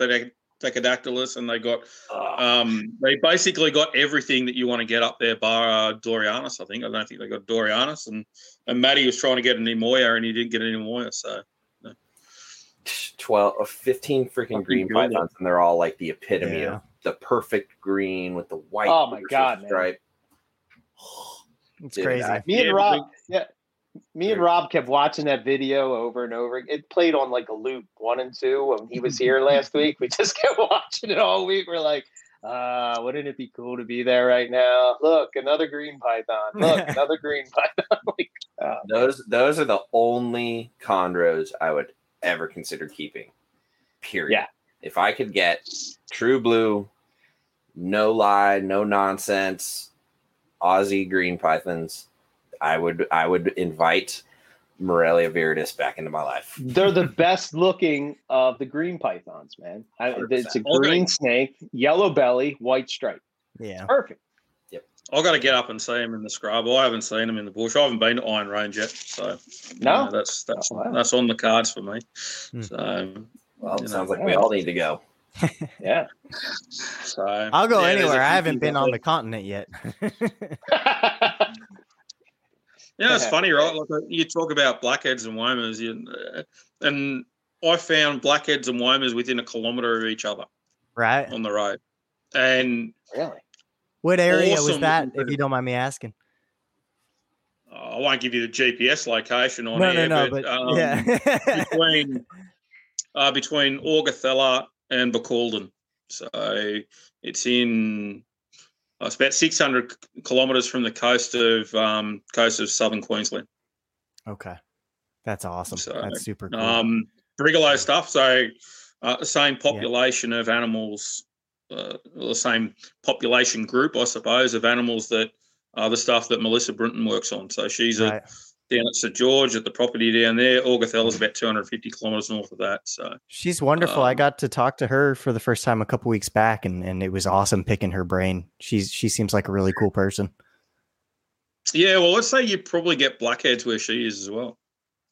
Tecadactylus, and they got Oh, um they basically got everything that you want to get up there, bar uh, Dorianus. I think I don't think they got Dorianus, and and Matty was trying to get an Emoia, and he didn't get an Emoia. So 12 or 15 freaking green pythons and they're all like the epitome Yeah. of the perfect green with the white Oh my God, man. stripe It's Dude, crazy. I- Me and Rob, yeah, Me and Rob kept watching that video over and over. It played on like a loop, one and two. When he was here last week, we just kept watching it all week. We're like, uh, wouldn't it be cool to be there right now? Look, another green python. Look, another green python. like, uh, Those those are the only chondros I would ever consider keeping. Period. Yeah. If I could get true blue, no lie, no nonsense, Aussie green pythons, I would I would invite Morelia viridis back into my life. they're the best looking of the green pythons, man. I, it's a 100%. green snake, yellow belly, white stripe. Yeah. Perfect. Yep. I've got to get up and see him in the scrub. I haven't seen him in the bush. I haven't been to Iron Range yet, so you No? know, that's that's Oh, wow. that's on the cards for me. Hmm. So, Well, it You sounds know, like we all need to go. Yeah. so I'll go yeah, anywhere. I haven't been on the continent yet. Yeah, it's funny, right? Like uh, you talk about blackheads and womas, you, uh, and I found blackheads and womas within a kilometre of each other right? on the road, and really? What area was that, if you don't mind me asking? uh, I won't give you the GPS location on No, no, no, but, but um, yeah. between uh, between Augathella and Bacaldan. So it's in uh, it's about 600 kilometres from the coast of um, coast of southern Queensland. okay. That's awesome. So, That's super cool. Um, Brigalow stuff. So uh, the same population of animals, uh, the same population group, I suppose, of animals that are the stuff that Melissa Bruton works on. So she's a, right. Down at St George at the property down there. Augathella is about 250 kilometres north of that. So She's wonderful. I um, got to talk to her for the first time a couple weeks back, and, and it was awesome picking her brain. She's she seems like a really cool person. Yeah, well, let's say you probably get blackheads where she is as well.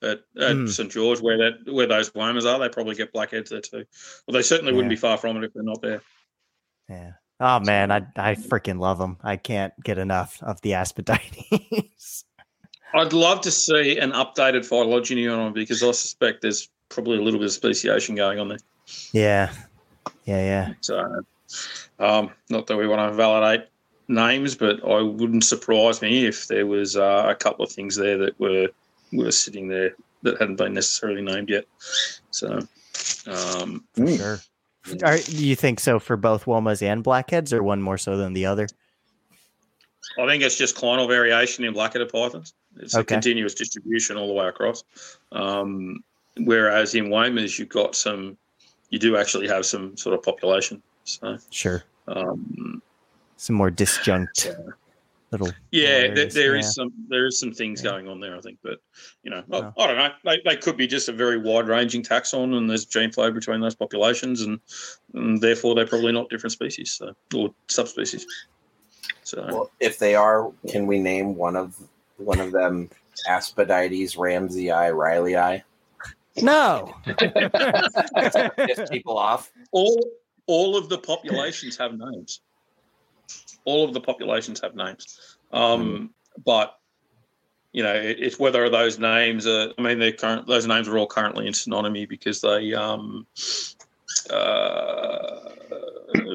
At, at Hmm. St George, where that where those womas are, they probably get blackheads there too. Well, they certainly wouldn't be far from it if they're not there. Yeah. Oh man, I I freaking love them. I can't get enough of the Aspidites. I'd love to see an updated phylogeny on them because I suspect there's probably a little bit of speciation going on there. yeah. Yeah, yeah. So, um, not that we want to validate names, but I wouldn't surprise me if there was uh, a couple of things there that were were sitting there that hadn't been necessarily named yet. So, um, For sure. Are, do you think so for both Womas and Blackheads, or one more so than the other? I think it's just clonal variation in black-headed pythons. It's a continuous distribution all the way across. Um, whereas in womas, you've got some, you do actually have some sort of population. So, Sure. um, Some more disjunct Yeah. little. yeah, there, areas, there is yeah. some there is some things Yeah. going on there. I think, but you know, I, Oh. I don't know. They, they could be just a very wide-ranging taxon, and there's gene flow between those populations, and, and therefore they're probably not different species, so or subspecies. So. Well, if they are, can we name one of one of them Aspidites, ramsayi, Riley Eye? No. Piss people off. all all of the populations have names. All of the populations have names, um, but you know it, it's whether those names are. I mean, they're current. Those names are all currently in synonymy because they um, uh,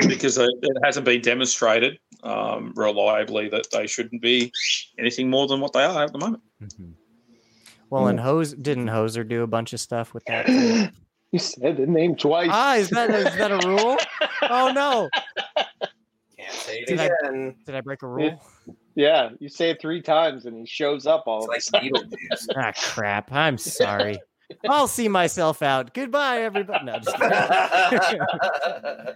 because they, it hasn't been demonstrated um, reliably that they shouldn't be anything more than what they are at the moment. Mhm. Well, and Hose didn't Hoser do a bunch of stuff with that? too? you said the name twice. ah, is that is that a rule? Oh no! Can't say it Did I- again. Did I break a rule? yeah, you say it three times and he shows up all It's of like a sudden. Beetlejuice. Ah, crap! I'm sorry. I'll see myself out. Goodbye, everybody. No, just kidding.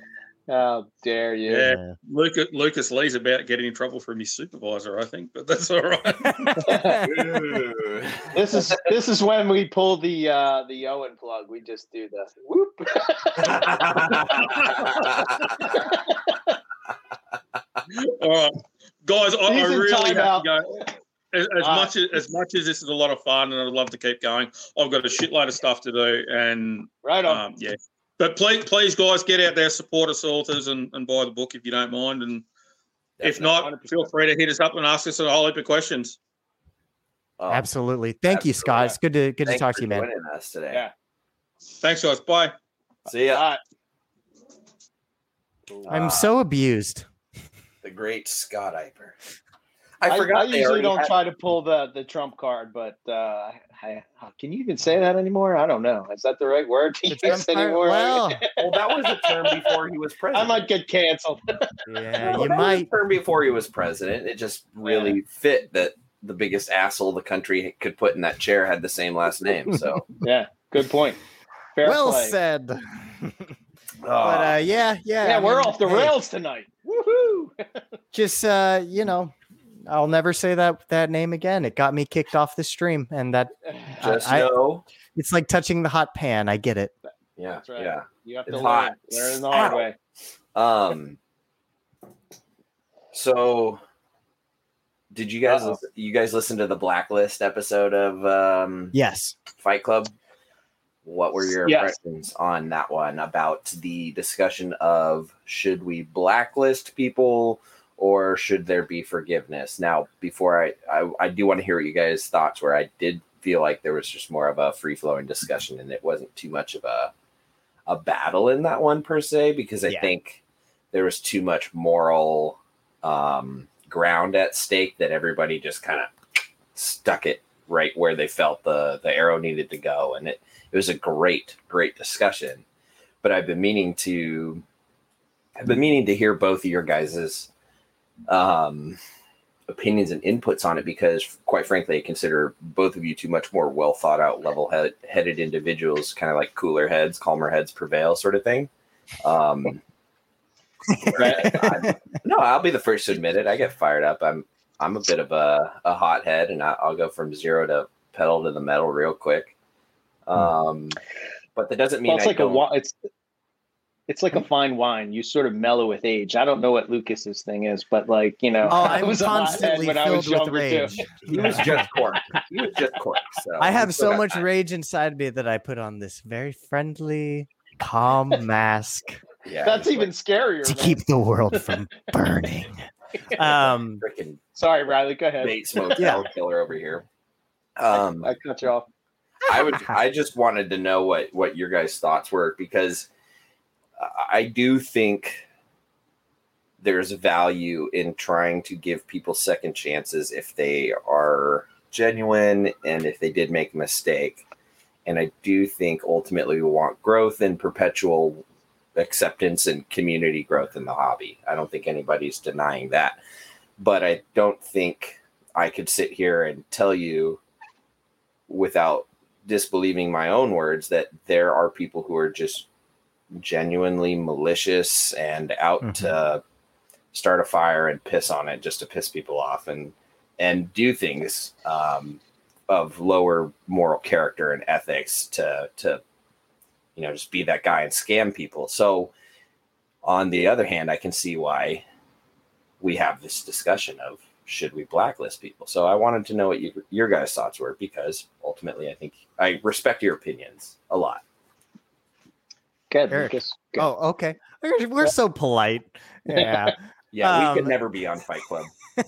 How dare you? Yeah. Lucas, Lucas Lee's about getting in trouble from his supervisor, I think, but that's all right. This is this is when we pull the uh the Owen plug. We just do the whoop. All right, guys, I, I really have to go. As, as All much as, as much as this is a lot of fun, and I'd love to keep going, I've got a shitload of stuff to do, and right on. um, yeah. But please, please, guys, get out there, support us authors, and, and buy the book if you don't mind. And if not, 100%. feel free to hit us up and ask us a whole heap of questions. Oh, Absolutely. Thank you, Scott. It's good to good to talk for to you, man. joining us today. Yeah. Thanks, guys. Bye. See ya. All right. I'm so abused. the great Scott Eipper. I forgot. I, they usually don't had- try to pull the the trump card, but uh, I, can you even say that anymore? I don't know. Is that the right word to The use Trump anymore? Well, Well, that was a term before he was president. I might get canceled. yeah, Well, you that was a might. term before he was president. It just really fit that the biggest asshole the country could put in that chair had the same last name. So, yeah, good point. Fair Well play. said. but Ah. uh, yeah, yeah. Yeah, I we're mean, off the hey, rails tonight. Woohoo! Just uh, you know, I'll never say that that name again. It got me kicked off the stream, and that just I- know, it's like touching the hot pan. I get it. yeah, That's right. yeah. You have to It's learn. hot. Learn the hard Ow. way. Um. So, did you guys Uh-oh. you guys listen to the Blacklist episode of um, Yes. Fight Club? What were your Yes. impressions on that one about the discussion of should we blacklist people or should there be forgiveness? Now, before I, I, I do want to hear what you guys' thoughts were. I did feel like there was just more of a free flowing discussion and it wasn't too much of a a battle in that one per se because I Yeah. think there was too much moral um, ground at stake that everybody just kind of stuck it right where they felt the the arrow needed to go and it it was a great great discussion but i've been meaning to i've been meaning to hear both of your guys's um opinions and inputs on it because quite frankly i consider both of you two much more well thought out level headed individuals kind of like cooler heads calmer heads prevail sort of thing. Um I- no i'll be the first to admit it. I get fired up. I'm i'm a bit of a, a hothead and I, i'll go from zero to pedal to the metal real quick. Um but that doesn't mean Well, it's I like a don't- wi- it's it's like a fine wine. You sort of mellow with age. I don't know what Lucas's thing is, but like you know, Oh, I was constantly when I was filled with rage. too. he was just cork he was just cork so I have so much time. rage inside me that I put on this very friendly, calm mask yeah That's even scarier. to man. keep the world from burning. Um, freaking Sorry, Riley. Go ahead. bait smoke Yeah. killer over here um I cut you off. I would. I just wanted to know what what your guys' thoughts were because I do think there's value in trying to give people second chances if they are genuine and if they did make a mistake. And I do think ultimately we want growth and perpetual acceptance and community growth in the hobby. I don't think anybody's denying that. But I don't think I could sit here and tell you without disbelieving my own words that there are people who are just genuinely malicious and out Mhm. to start a fire and piss on it just to piss people off. And and do things um, of lower moral character and ethics to to you know just be that guy and scam people. So on the other hand i can see why we have this discussion of should we blacklist people? So i wanted to know what you, your guys thoughts were because ultimately i think i respect your opinions a lot Good, Eric. Lucas. Good. oh, okay. We're, we're so polite. Yeah. yeah we could Um, never be on fight club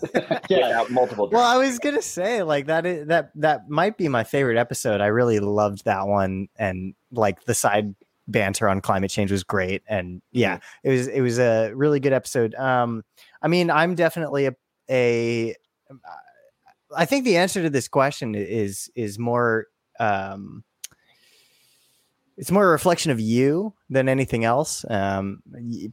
yeah. without multiple well, I was gonna say like that is that that might be my favorite episode. I really loved that one, and like the side banter on climate change was great. And yeah, it was it was a really good episode. Um, I mean, I'm definitely a a. I think the answer to this question is is more um it's more a reflection of you than anything else um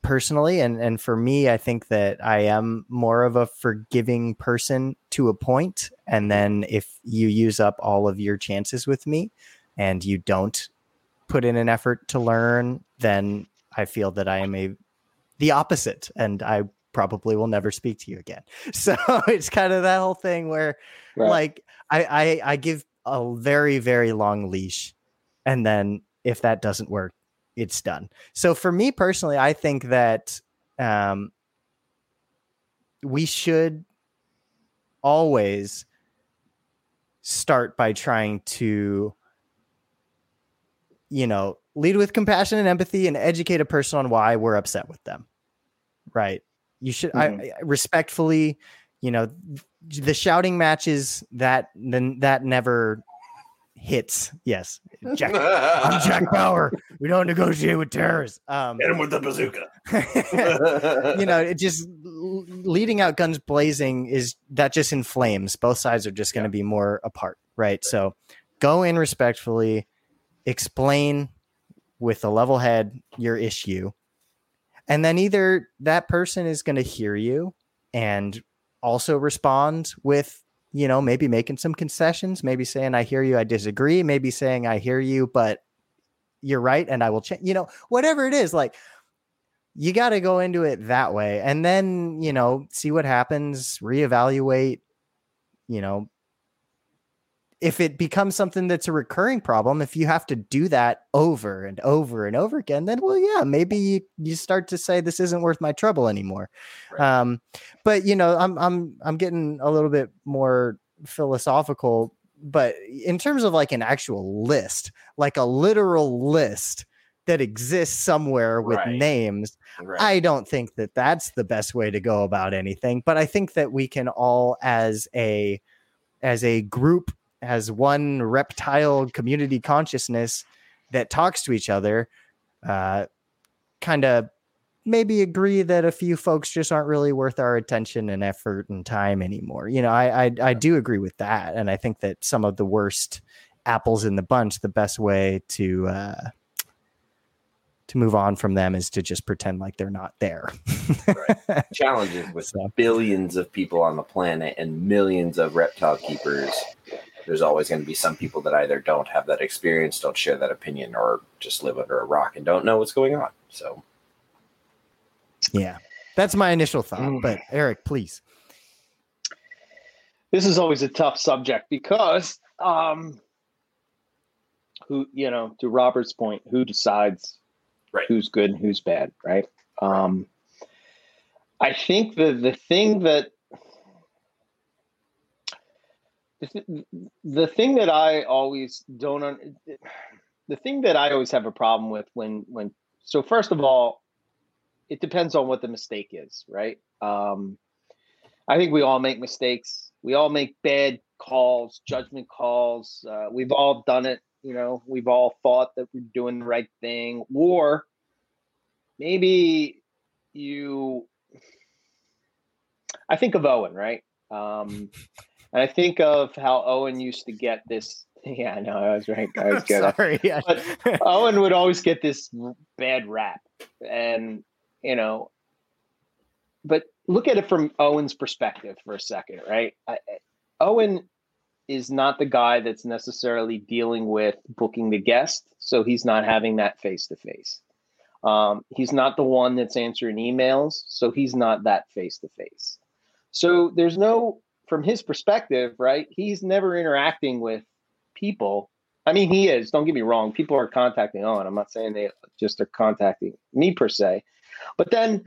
personally. And and for me i think that i am more of a forgiving person to a point. And then if you use up all of your chances with me and you don't put in an effort to learn then i feel that i am a the opposite and i probably will never speak to you again. So it's kind of that whole thing where Right. like I, I i give a very very long leash and then if that doesn't work it's done. So for me personally i think that um we should always start by trying to you know lead with compassion and empathy and educate a person on why we're upset with them right? You should I, I respectfully you know the shouting matches that then that never hits yes jack i'm jack bauer we don't negotiate with terrorists um hit him with the bazooka you know it just leading out guns blazing is that just inflames. Both sides are just going to be more apart, right? So go in respectfully, explain with a level head your issue. And then either that person is going to hear you and also respond with, you know, maybe making some concessions, maybe saying, I hear you, I disagree, maybe saying, I hear you, but you're right. And I will change, you know, whatever it is, like you got to go into it that way and then, you know, see what happens, reevaluate, you know, if it becomes something that's a recurring problem, if you have to do that over and over and over again, then well, yeah, maybe you, you start to say this isn't worth my trouble anymore. Right. Um, but you know, I'm I'm I'm getting a little bit more philosophical. But in terms of like an actual list, like a literal list that exists somewhere with right. names, right. I don't think that that's the best way to go about anything. But I think that we can all, as a as a group has one reptile community consciousness that talks to each other, uh, kind of maybe agree that a few folks just aren't really worth our attention and effort and time anymore. You know, I, I I, do agree with that, and I think that some of the worst apples in the bunch, the best way to uh, to move on from them is to just pretend like they're not there. right. Challenges with so. billions of people on the planet and millions of reptile keepers there's always going to be some people that either don't have that experience, don't share that opinion, or just live under a rock and don't know what's going on. So, yeah, that's my initial thought. Mm. But Eric, please. This is always a tough subject because, um, who you know, to Robert's point, who decides right. who's good and who's bad, right? Um, I think the the thing that the thing that I always don't un- the thing that I always have a problem with when when so first of all, it depends on what the mistake is, right? Um, I think we all make mistakes. We all make bad calls, judgment calls. Uh, we've all done it. You know, we've all thought that we're doing the right thing, or maybe you. I think of Owen, right? Um, and I think of how Owen used to get this. Yeah, I know. I was right. I was good. Sorry. Yeah. But Owen would always get this bad rap. And, you know, but look at it from Owen's perspective for a second, right? I, Owen is not the guy that's necessarily dealing with booking the guest. So he's not having that face to face. He's not the one that's answering emails. So he's not that face to face. So there's no from his perspective, right? He's never interacting with people. I mean, he is. Don't get me wrong. People are contacting on. I'm not saying they just are contacting me per se, but then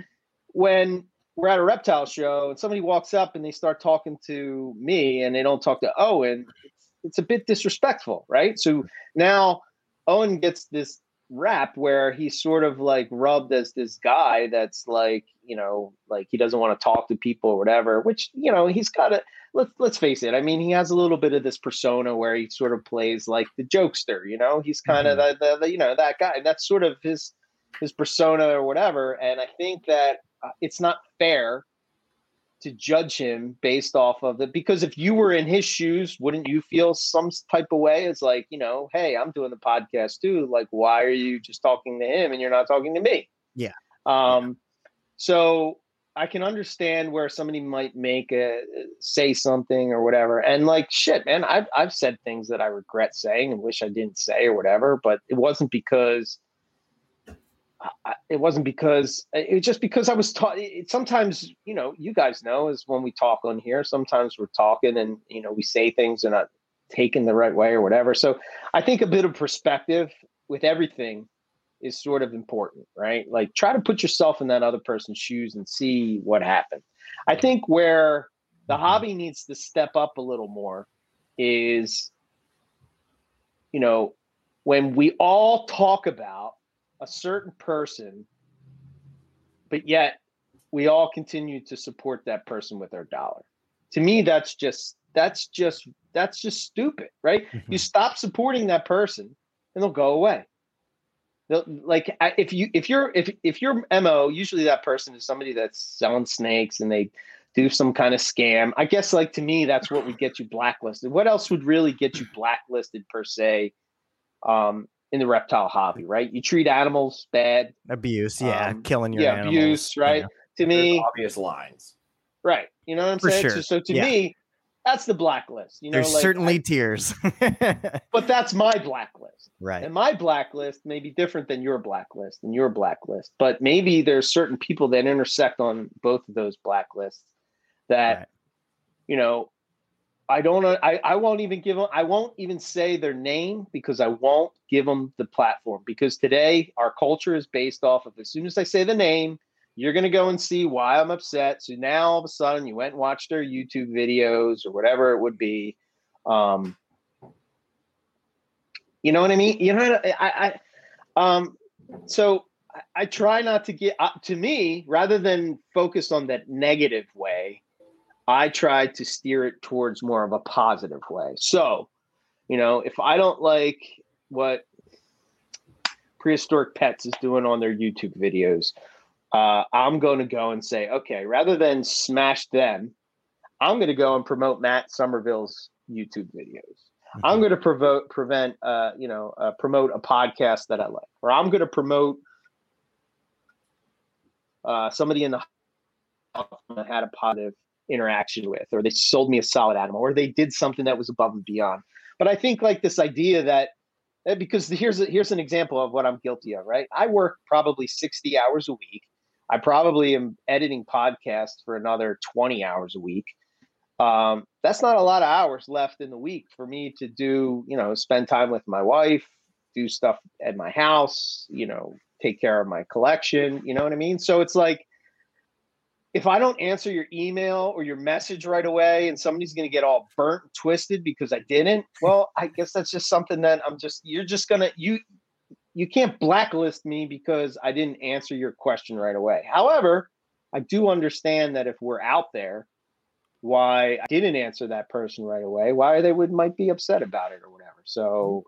when we're at a reptile show and somebody walks up and they start talking to me and they don't talk to Owen, it's, it's a bit disrespectful, right? So now Owen gets this rap where he's sort of like rubbed as this guy that's like you know like he doesn't want to talk to people or whatever which you know he's got a let's let's face it i mean he has a little bit of this persona where he sort of plays like the jokester you know he's kind of mm-hmm. the, the, the, you know that guy that's sort of his his persona or whatever and i think that uh, it's not fair to judge him based off of it because if you were in his shoes wouldn't you feel some type of way? It's like you know hey i'm doing the podcast too. Like why are you just talking to him and you're not talking to me? Yeah. Um yeah. so i can understand where somebody might make a say something or whatever. And like shit man i've, I've said things that i regret saying and wish i didn't say or whatever but it wasn't because it wasn't because it was just because I was taught. Sometimes, you know, you guys know is when we talk on here. Sometimes we're talking and you know we say things and not taken the right way or whatever. So I think a bit of perspective with everything is sort of important, right? Like try to put yourself in that other person's shoes and see what happened. I think where the hobby needs to step up a little more is, you know, when we all talk about a certain person, but yet we all continue to support that person with our dollar. To me, that's just that's just that's just stupid, right? Mm-hmm. You stop supporting that person and they'll go away. they'll- like if you if you're if if your mo usually that person is somebody that's selling snakes and they do some kind of scam i guess like to me that's what would get you blacklisted what else would really get you blacklisted per se um in the reptile hobby right you treat animals bad Abuse, yeah, Um, killing your yeah animals, abuse right know. to There's me obvious lines. right you know what i'm For saying sure, so, so to yeah. me that's the blacklist you know There's like, certainly I- tears. but that's my blacklist right. And my blacklist may be different than your blacklist and your blacklist, but maybe there's certain people that intersect on both of those blacklists that, Right. you know, I don't, I, I won't even give them, I won't even say their name because I won't give them the platform because today our culture is based off of as soon as I say the name, you're going to go and see why I'm upset. So now all of a sudden you went and watched their YouTube videos or whatever it would be. Um, you know what I mean? You know, I, I um, so I, I try not to get uh, to me rather than focus on that negative way. I try to steer it towards more of a positive way. So, you know, if I don't like what prehistoric pets is doing on their YouTube videos, uh, I'm going to go and say, okay, rather than smash them, I'm going to go and promote Matt Somerville's YouTube videos. I'm going to provoke, prevent, uh, you know, uh, promote a podcast that I like, or I'm going to promote uh, somebody in the I had a positive interaction with, or they sold me a solid animal, or they did something that was above and beyond. But I think like this idea that eh, because here's here's an example of what I'm guilty of, right? I work probably 60 hours a week. I probably am editing podcasts for another 20 hours a week um, that's not a lot of hours left in the week for me to do, you know, spend time with my wife, do stuff at my house, you know, take care of my collection, you know what I mean? So it's like, if I don't answer your email or your message right away and somebody's going to get all burnt and twisted because I didn't, well, I guess that's just something that I'm just, you're just going to, you, you can't blacklist me because I didn't answer your question right away. However, I do understand that if we're out there, why I didn't answer that person right away, why they would might be upset about it or whatever. So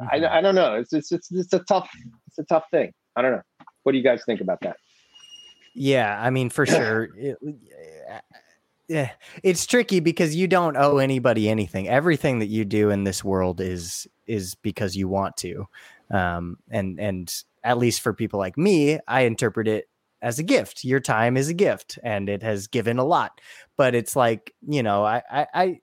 I, I, mm-hmm. I don't know. It's, it's it's it's a tough it's a tough thing. I don't know. What do you guys think about that? Yeah, I mean, for sure. It, yeah, it's tricky because you don't owe anybody anything. Everything that you do in this world is is because you want to, um, and and at least for people like me, I interpret it as a gift. Your time is a gift, and it has given a lot. But it's like you know, I I. I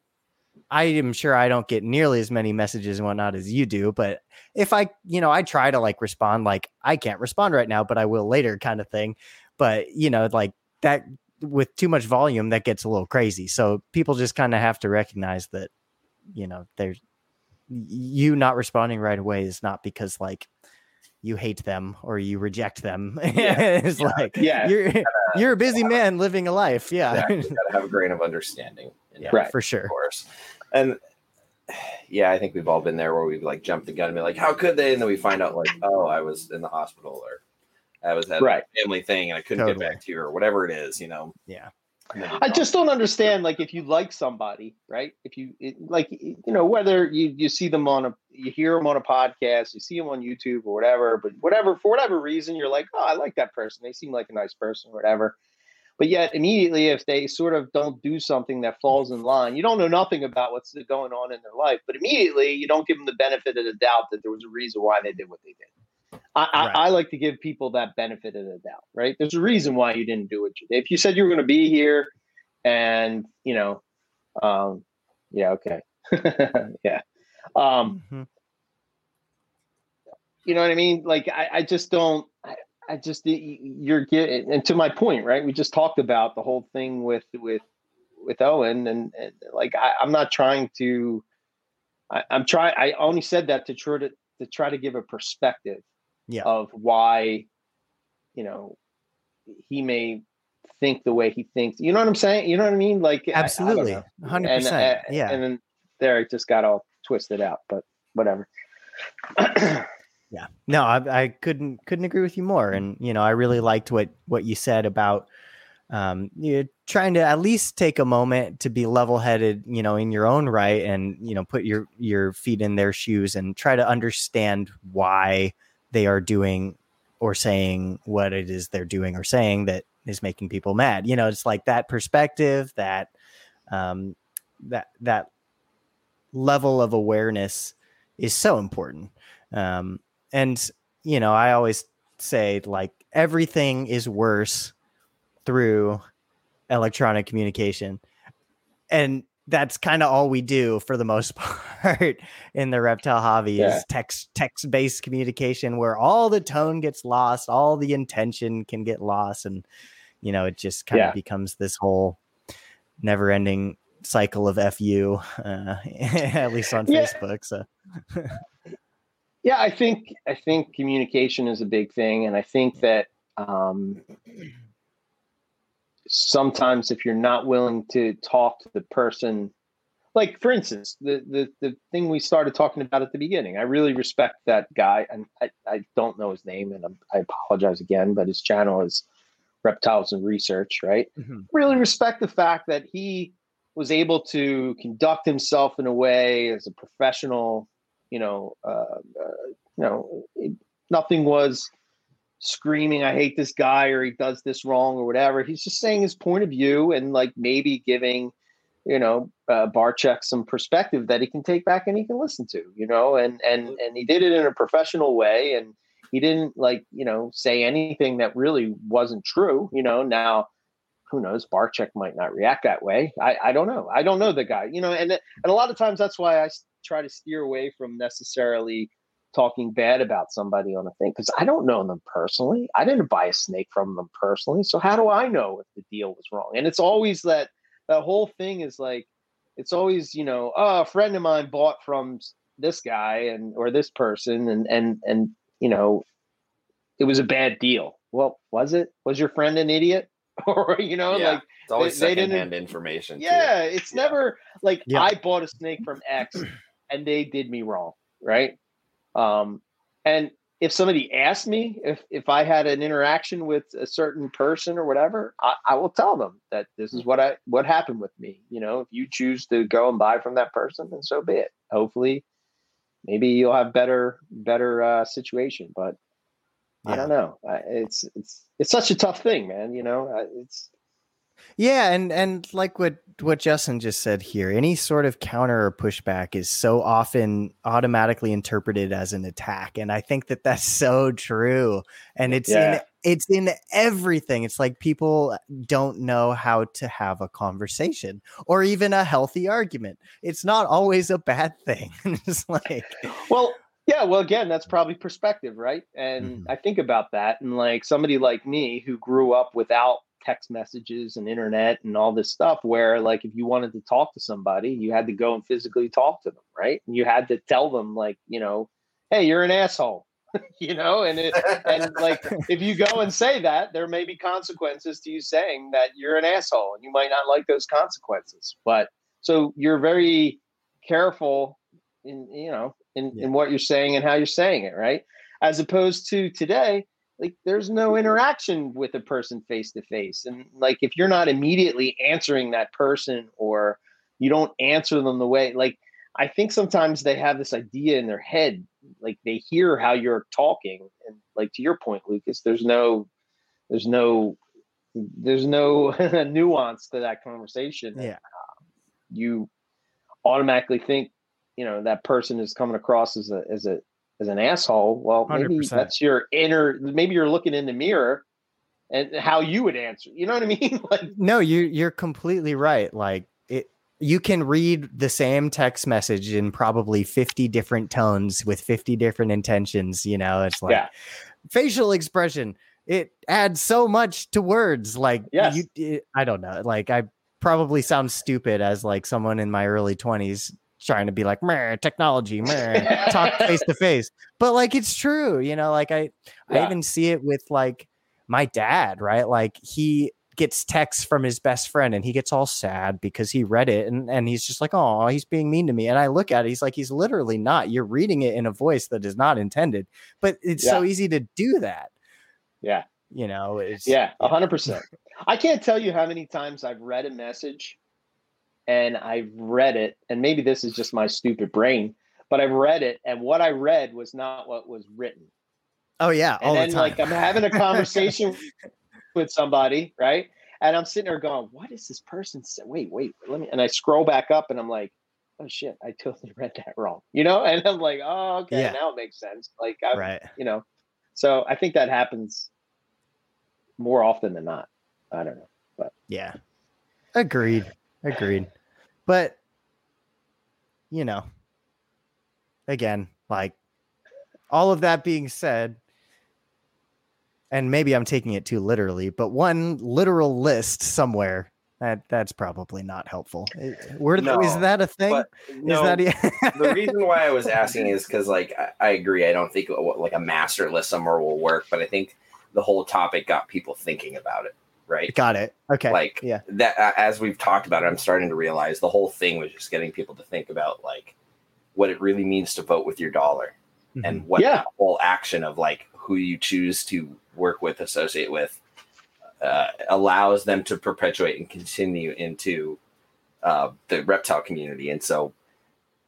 I am sure I don't get nearly as many messages and whatnot as you do, but if I, you know, I try to like respond like I can't respond right now, but I will later kind of thing. But, you know, like that with too much volume, that gets a little crazy. So people just kind of have to recognize that, you know, there's you not responding right away is not because like you hate them or you reject them. it's like Yeah. you're you're a busy man living a life. Yeah. Yeah, you gotta have a grain of understanding. in yeah, Right. for sure. Of course. And yeah, I think we've all been there where we've like jumped the gun and be like, how could they? And then we find out like, oh, I was in the hospital or I was at Right. a family thing and I couldn't Totally. get back to you or whatever it is, you know. Yeah. And then you I just don't understand. Like, if you like somebody, right? If you it, like, you know, whether you you see them on a, you hear them on a podcast, you see them on YouTube or whatever, but whatever for whatever reason, you're like, oh, I like that person. They seem like a nice person, or whatever. But yet, immediately, if they sort of don't do something that falls in line, you don't know nothing about what's going on in their life. But immediately, you don't give them the benefit of the doubt that there was a reason why they did what they did. I, Right. I, I like to give people that benefit of the doubt, right? There's a reason why you didn't do what you did. If you said you were going to be here, and you know, um, yeah, okay, yeah, um, Mhm. you know what I mean? Like, I, I just don't. I, I just you're getting, and to my point, right? We just talked about the whole thing with with with Owen, and, and like I, I'm not trying to. I, I'm trying. I only said that to try to to try to give a perspective Yeah. of why, you know, he may think the way he thinks. You know what I'm saying? You know what I mean? Like Absolutely. 100%. And, uh, yeah. And then there it just got all twisted out, but whatever. Yeah. No, I, I couldn't couldn't agree with you more. And you know, I really liked what what you said about um you know, trying to at least take a moment to be level headed, you know, in your own right and you know, put your your feet in their shoes and try to understand why they are doing or saying what it is they're doing or saying that is making people mad. You know, it's like that perspective, that um, that that level of awareness is so important. Um, and you know, I always say like everything is worse through electronic communication. And that's kind of all we do for the most part in the reptile hobby yeah. is text text based communication where all the tone gets lost, all the intention can get lost and you know, it just kind yeah. of becomes this whole never ending cycle of fu uh, at least on yeah. Facebook so Yeah, I think I think communication is a big thing and I think that um sometimes if you're not willing to talk to the person like for instance the, the the thing we started talking about at the beginning i really respect that guy and i, I don't know his name and I'm, i apologize again but his channel is reptiles and research right mm-hmm. really respect the fact that he was able to conduct himself in a way as a professional you know uh, uh, you know it, nothing was screaming, I hate this guy or he does this wrong or whatever. He's just saying his point of view and like maybe giving, you know, uh, some perspective that he can take back and he can listen to, you know, and, and, and he did it in a professional way. And he didn't like, you know, say anything that really wasn't true, you know, now, who knows? Barczyk might not react that way. I, I don't know. I don't know the guy, you know, and and a lot of times that's why I try to steer away from necessarily talking bad about somebody on a thing because I don't know them personally. I didn't buy a snake from them personally. So how do I know if the deal was wrong? And it's always that that whole thing is like it's always, you know, oh, a friend of mine bought from this guy and or this person and and and you know it was a bad deal. Well, was it? Was your friend an idiot? or you know, yeah, like it's always they, secondhand they information. Yeah, too. it's yeah. never like yeah. I bought a snake from X and they did me wrong, right? Um, and if somebody asked me if, if I had an interaction with a certain person or whatever, I, I, will tell them that this is what I what happened with me. You know, if you choose to go and buy from that person, then so be it. Hopefully, maybe you'll have better better uh, situation. But yeah. I don't know. It's it's it's such a tough thing, man. You know, it's yeah, and and like what what Justin just said here, any sort of counter or pushback is so often automatically interpreted as an attack, and I think that that's so true. And it's yeah. in it's in everything. It's like people don't know how to have a conversation or even a healthy argument. It's not always a bad thing. it's like well. Yeah, well, again, that's probably perspective, right? And mm-hmm. I think about that, and like somebody like me who grew up without text messages and internet and all this stuff where like if you wanted to talk to somebody you had to go and physically talk to them right? And you had to tell them like you know hey you're an asshole you know? And it, and like if you go and say that there may be consequences to you saying that you're an asshole and you might not like those consequences. But so you're very careful in you know in, yeah. in what you're saying and how you're saying it right? As opposed to today like there's no interaction with a person face to face and like if you're not immediately answering that person or you don't answer them the way like i think sometimes they have this idea in their head like they hear how you're talking. And like to your point lucas there's no there's no there's no nuance to that conversation. Yeah. uh, you automatically think you know that person is coming across as a as a as an asshole, well, maybe 100%. that's your inner. Maybe you're looking in the mirror and how you would answer. You know what I mean? like, no, you you're completely right. Like it, you can read the same text message in probably 50 different tones with 50 different intentions. You know, it's like yeah. facial expression. It adds so much to words. Like, yes. you, it, I don't know. Like, I probably sound stupid as like someone in my early 20s trying to be like technology talk face to face. But like it's true you know like i yeah. i even see it with like my dad right? Like he gets texts from his best friend and he gets all sad because he read it and, and he's just like oh he's being mean to me. And i look at it he's like he's literally not. You're reading it in a voice that is not intended. But it's yeah. so easy to do that. Yeah. You know it's yeah 100% i can't tell you how many times i've read a message and I've read it, and maybe this is just my stupid brain, but I've read it, and what I read was not what was written. Oh yeah, all and the then time. like I'm having a conversation with somebody, right? And I'm sitting there going, "What is this person say? Wait, wait, let me." And I scroll back up, and I'm like, "Oh shit, I totally read that wrong," you know? And I'm like, "Oh, okay, Yeah. now it makes sense." Like, I, right. you know, so I think that happens more often than not. I don't know. But yeah. Agreed. Agreed. But you know, again, like all of that being said, and maybe I'm taking it too literally, but one literal list somewhere that that's probably not helpful. Where No, is that a thing? No, that e- the reason why I was asking is because, like, I, I agree. I don't think uh, like a master list somewhere will work, but I think the whole topic got people thinking about it, right? got it? Okay. Like, yeah. that uh, as we've talked about it, I'm starting to realize the whole thing was just getting people to think about like what it really means to vote with your dollar Mhm. and what Yeah. the whole action of like who you choose to work with, associate with, uh, allows them to perpetuate and continue into uh, the reptile community. And so,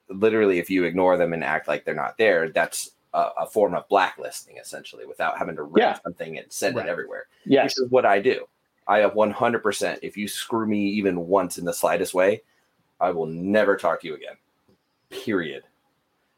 literally, if you ignore them and act like they're not there, that's a, a form of blacklisting, essentially, without having to rip Yeah. something and send Right. it everywhere. Yes. This is what I do. I have 100%. If you screw me even once in the slightest way, I will never talk to you again. Period.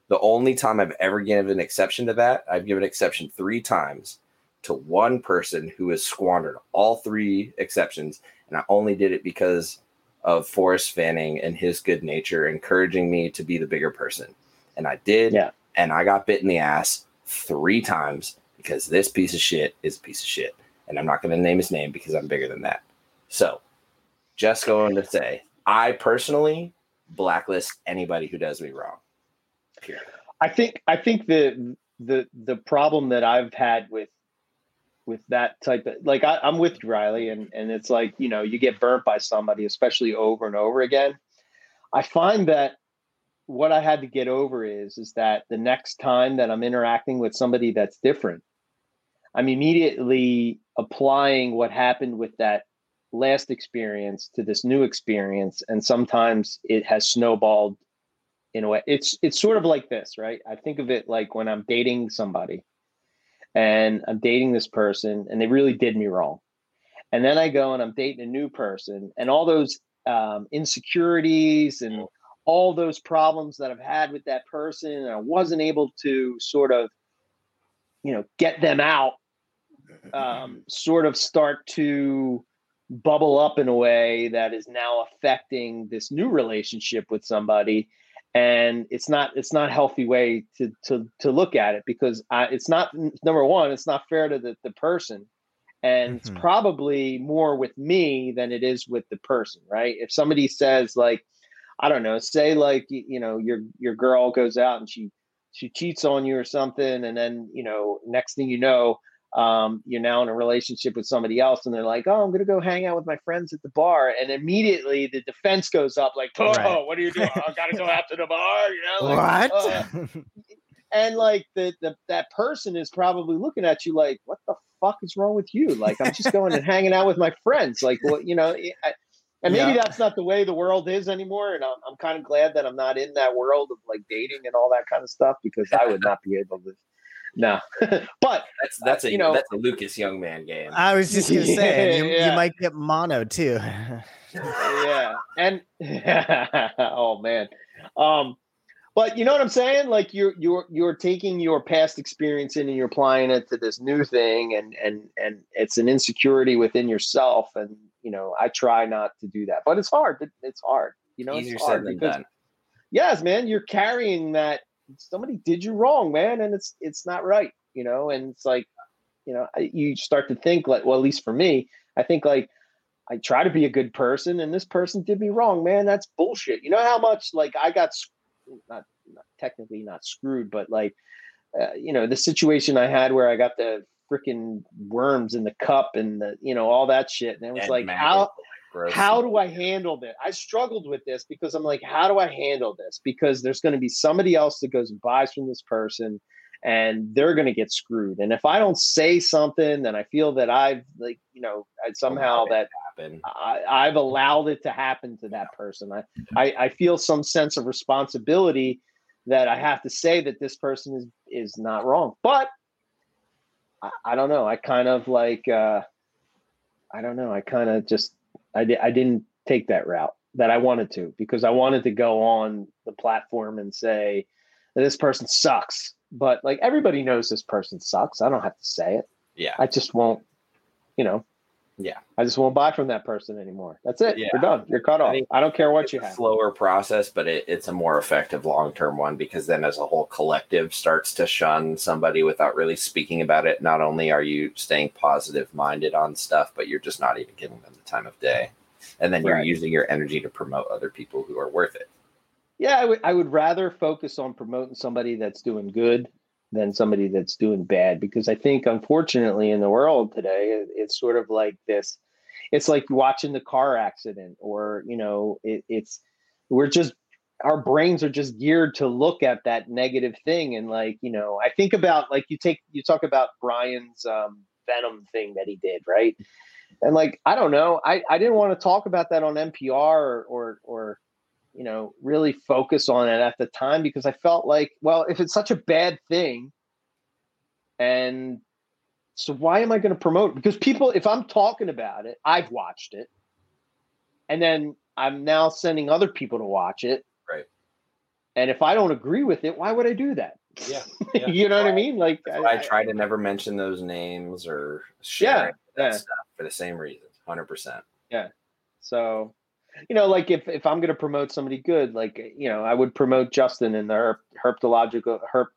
The only time I've ever given an exception to that, I've given exception three times to one person who has squandered all three exceptions. And I only did it because of Forrest Fanning and his good nature, encouraging me to be the bigger person. And I did. Yeah. And I got bit in the ass three times because this piece of shit is a piece of shit. And I'm not going to name his name because I'm bigger than that. So, just going to say, I personally blacklist anybody who does me wrong. Period. I think I think the the the problem that I've had with with that type of like I, I'm with Riley, and and it's like you know you get burnt by somebody, especially over and over again. I find that what I had to get over is is that the next time that I'm interacting with somebody that's different, I'm immediately applying what happened with that last experience to this new experience, and sometimes it has snowballed in a way. It's it's sort of like this, right? I think of it like when I'm dating somebody and I'm dating this person and they really did me wrong. And then I go and I'm dating a new person and all those um, insecurities and all those problems that I've had with that person and I wasn't able to sort of you know get them out um, sort of start to bubble up in a way that is now affecting this new relationship with somebody. And it's not it's not a healthy way to to to look at it because I, it's not number one it's not fair to the, the person. And Mhm. it's probably more with me than it is with the person right? If somebody says like i don't know say like you know your your girl goes out and she she cheats on you or something. And then you know next thing you know um, you're now in a relationship with somebody else and they're like oh i'm gonna go hang out with my friends at the bar and immediately the defense goes up like oh Right. what are you doing i gotta go out to the bar you know like, what? uh, and like the, the that person is probably looking at you like what the fuck is wrong with you like i'm just going and hanging out with my friends like what you know I, and maybe Yeah. that's not the way the world is anymore and i'm, I'm kind of glad that i'm not in that world of like dating and all that kind of stuff because i would not be able to no but That's that's a You know- that's a Lucas young man game. I was just gonna say you, Yeah. you might get mono too. yeah and oh man um but you know what i'm saying like you're you're you're taking your past experience in and you're applying it to this new thing and and and it's an insecurity within yourself and you know i try not to do that but it's hard it's hard you know Easier it's said hard than because done. yes man you're carrying that somebody did you wrong man and it's it's not right you know and it's like you know you start to think like well at least for me i think like i try to be a good person and this person did me wrong man that's bullshit. You know how much like i got not, not technically not screwed but like uh, you know the situation i had where i got the freaking worms in the cup and the you know all that shit and it was And like maggot, how gross. how do I handle this? I struggled with this because I'm like, how do I handle this? Because there's going to be somebody else that goes and buys from this person and they're going to get screwed. And if I don't say something, then I feel that I've like, you know, I somehow that happen? I, I've allowed it to happen to that person. I, I, I feel some sense of responsibility that I have to say that this person is, is not wrong. But I, I don't know. I kind of like, uh, I don't know. I kind of just, I, di- I didn't take that route that I wanted to because I wanted to go on the platform and say, this person sucks. But like everybody knows this person sucks. I don't have to say it. Yeah. I just won't, you know. Yeah. I just won't buy from that person anymore. That's it. Yeah. You're done. You're cut I off. think I don't care what it's you have. slower process, but it, it's a more effective long term one because then, as a whole collective, starts to shun somebody without really speaking about it. Not only are you staying positive minded on stuff, but you're just not even giving them the time of day, and then you're using your energy to promote other people who are worth it. Yeah, I would I would rather focus on promoting somebody that's doing good than somebody that's doing bad because I think unfortunately in the world today it's sort of like this it's like watching the car accident or you know it, it's we're just our brains are just geared to look at that negative thing and like you know I think about like you take you talk about Brian's um Venom thing that he did right? And like I don't know. I I didn't want to talk about that on MPR or or, or you know, really focus on it at the time because I felt like, well, if it's such a bad thing, and so why am I going to promote? Because people, if I'm talking about it, I've watched it, and then I'm now sending other people to watch it. Right. And if I don't agree with it, why would I do that? Yeah. you know what I mean? Like, why I try to never mention those names or share Yeah, that yeah. stuff for the same reason. Hundred percent. Yeah. So, you know, like if, if I'm going to promote somebody good, like, you know, I would promote Justin in the herp, herpetological herp,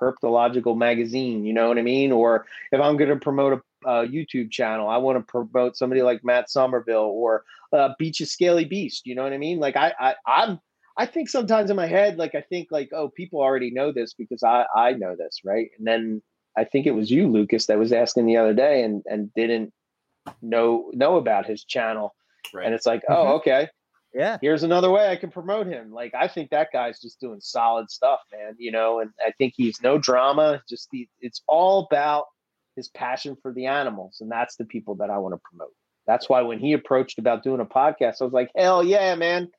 herpetological magazine, you know what I mean? Or if I'm going to promote a, a YouTube channel, I want to promote somebody like Matt Somerville or uh, Beach Scaly Beast, you know what I mean? Like I, I, I'm, I think sometimes in my head, like I think like, oh, people already know this because I, I know this, right? And then I think it was you, Lucas, that was asking the other day and and didn't know know about his channel Right. and it's like, oh, mm-hmm. okay, Yeah. here's another way I can promote him. Like, I think that guy's just doing solid stuff, man. You know, and I think he's no drama. Just the, it's all about his passion for the animals, and that's the people that I want to promote. That's why when he approached about doing a podcast, I was like, hell yeah, man!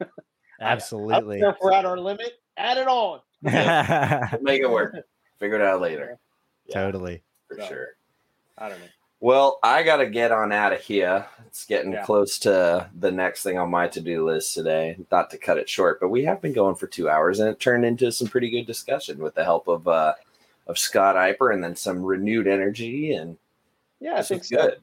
Absolutely. if we're at our limit, add it on. Make it work. Figure it out later. Yeah, totally. for So- sure. I don't know. Well, I got to get on out of here. It's getting Yeah. close to the next thing on my to do list today. Not to cut it short, but we have been going for two hours and it turned into some pretty good discussion with the help of uh, of Scott Eipper and then some renewed energy. And Yeah, I this think so. good.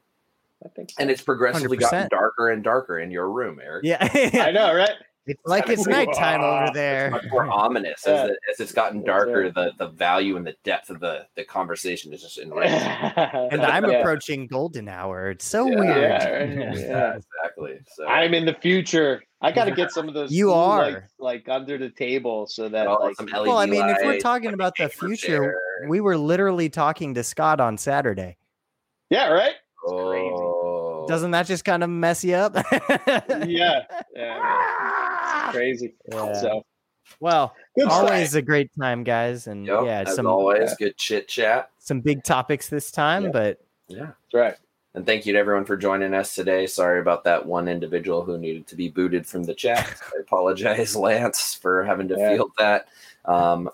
I think so. And it's progressively gotten 100%. darker and darker in your room, Eric. Yeah. I know, right? It's like it's nighttime over It's there. much more ominous Yeah. as, it, as it's gotten darker. right. The the value and the depth of the the conversation is just enraging. And I'm Yeah. approaching golden hour. It's so Yeah. weird. Yeah, right. Yeah. exactly. So I'm in the future. I got to get some of those. You are. like, like under the table so that all like some Well, I LED mean, if we're talking about the future, chair. we were literally talking to Scott on Saturday. yeah, right. Oh, Doesn't that just kind of mess you up? Yeah, yeah, it's crazy. Yeah. So Well, good always stuff. a great time, guys, and Yep, yeah, as some always, yeah. good chit chat. some big topics this time, Yeah. but Yeah. That's right. And thank you to everyone for joining us today. Sorry about that one individual who needed to be booted from the chat. I apologize, Lance, for having to Yeah. field that. Um,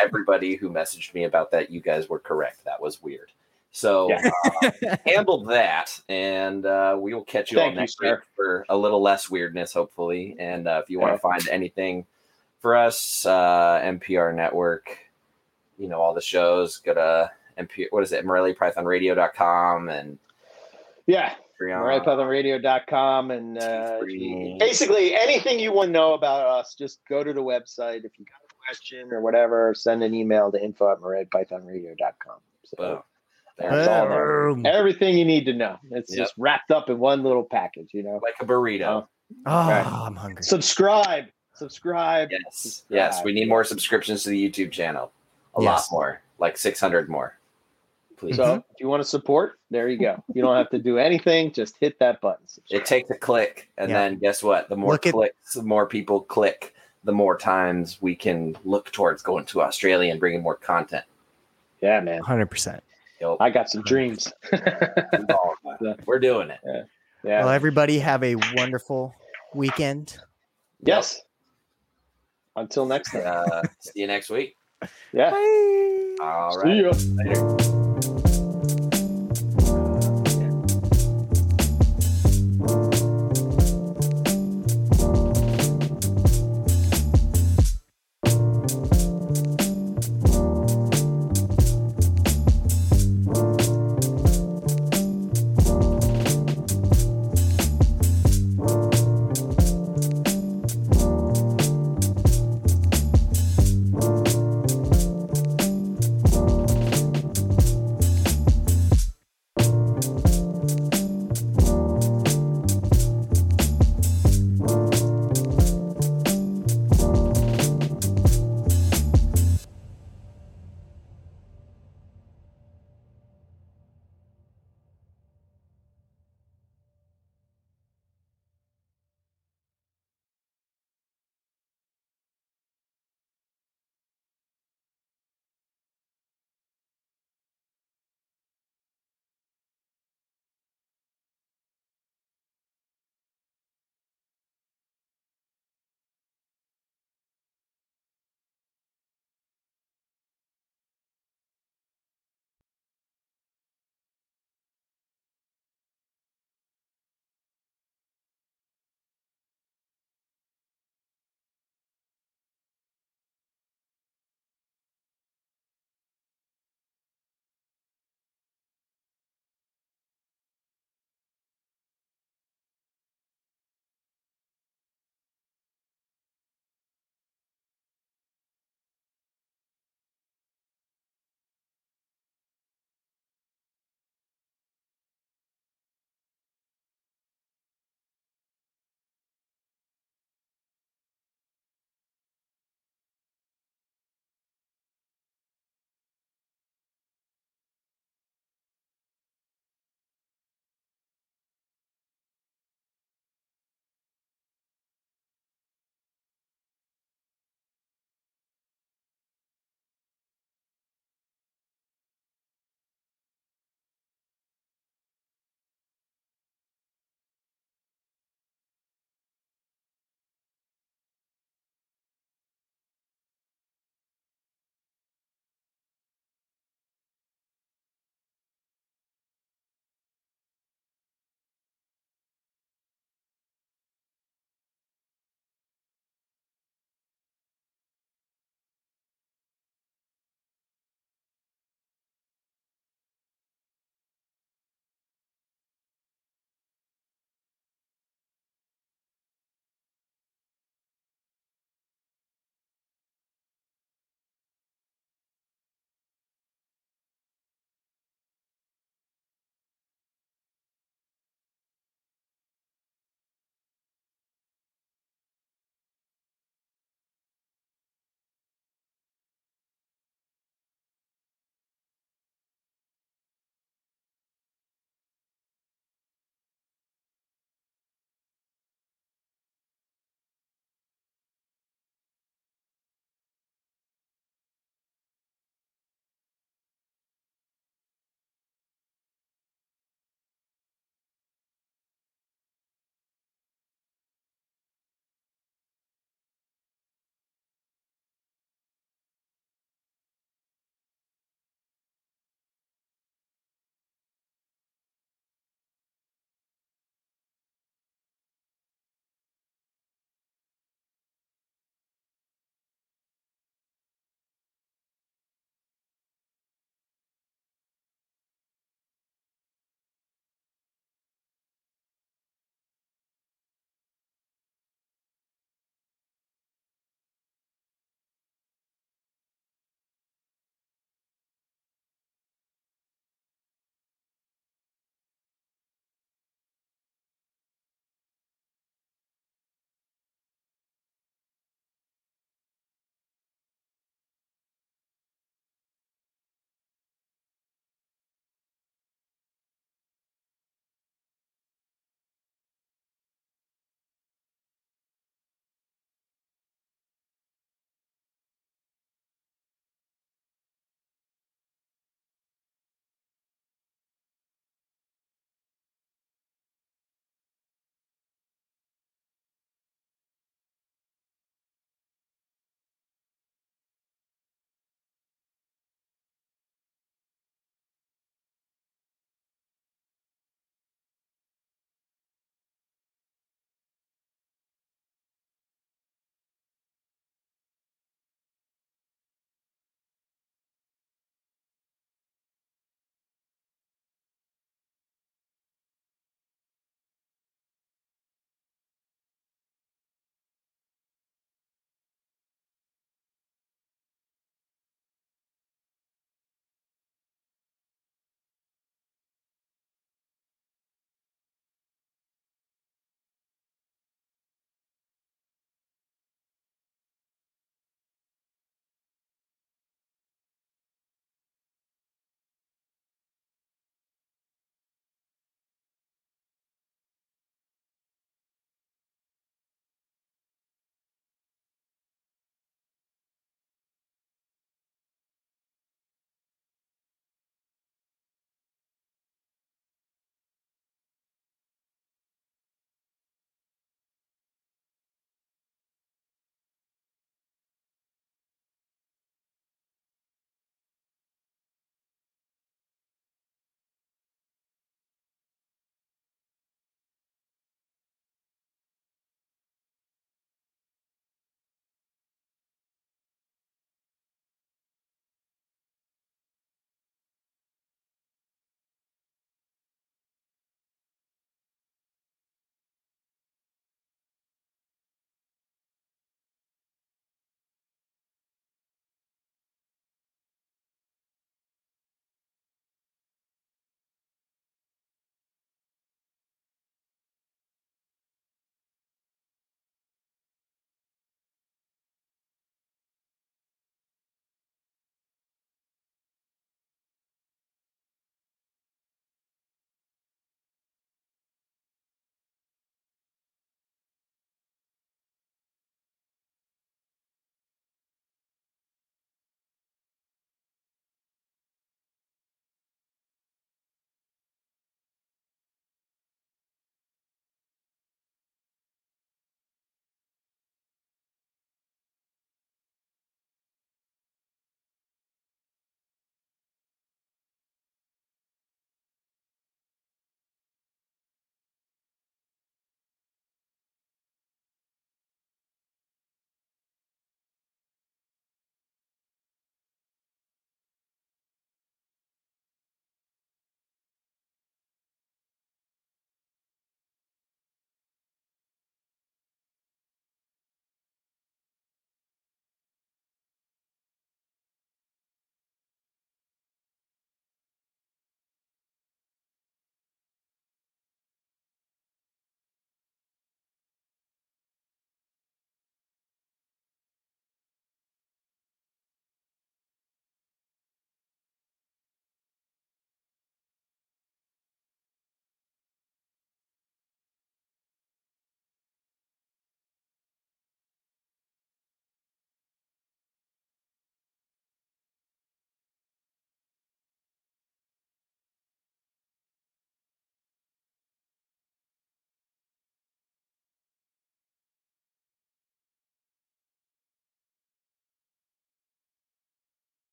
everybody who messaged me about that, you guys were correct. That was weird. So Yeah. uh, handle that, and uh, we will catch you all Thank you, next sir. week for a little less weirdness, hopefully. And uh, if you want to find anything for us, uh, MPR Network, you know all the shows. Go to MPR. What is it? MoreliaPythonRadio.com and Yeah. MoreliaPythonRadio.com and uh, basically anything you want to know about us, just go to the website. If you got a question or whatever, send an email to info at MoreliaPythonRadio.com. So Boom. That's all. Boom. everything you need to know. It's Yep. just wrapped up in one little package, you know. like a burrito. Oh. Right. I'm hungry. Subscribe. Subscribe. yes, yes. We need more subscriptions to the YouTube channel. A lot more, like six hundred more. Please. So if you want to support, there you go. You don't have to do anything. Just hit that button. Subscribe. It takes a click, and Yeah. then guess what? The more Look at- clicks, the more people click, the more times we can look towards going to Australia and bringing more content. yeah, man. 100%. Yo, I got some dreams. we're doing it. yeah. Well, everybody have a wonderful weekend. yes. Until next time. Uh, see you next week. Yeah. Bye. All See right. ya. Later.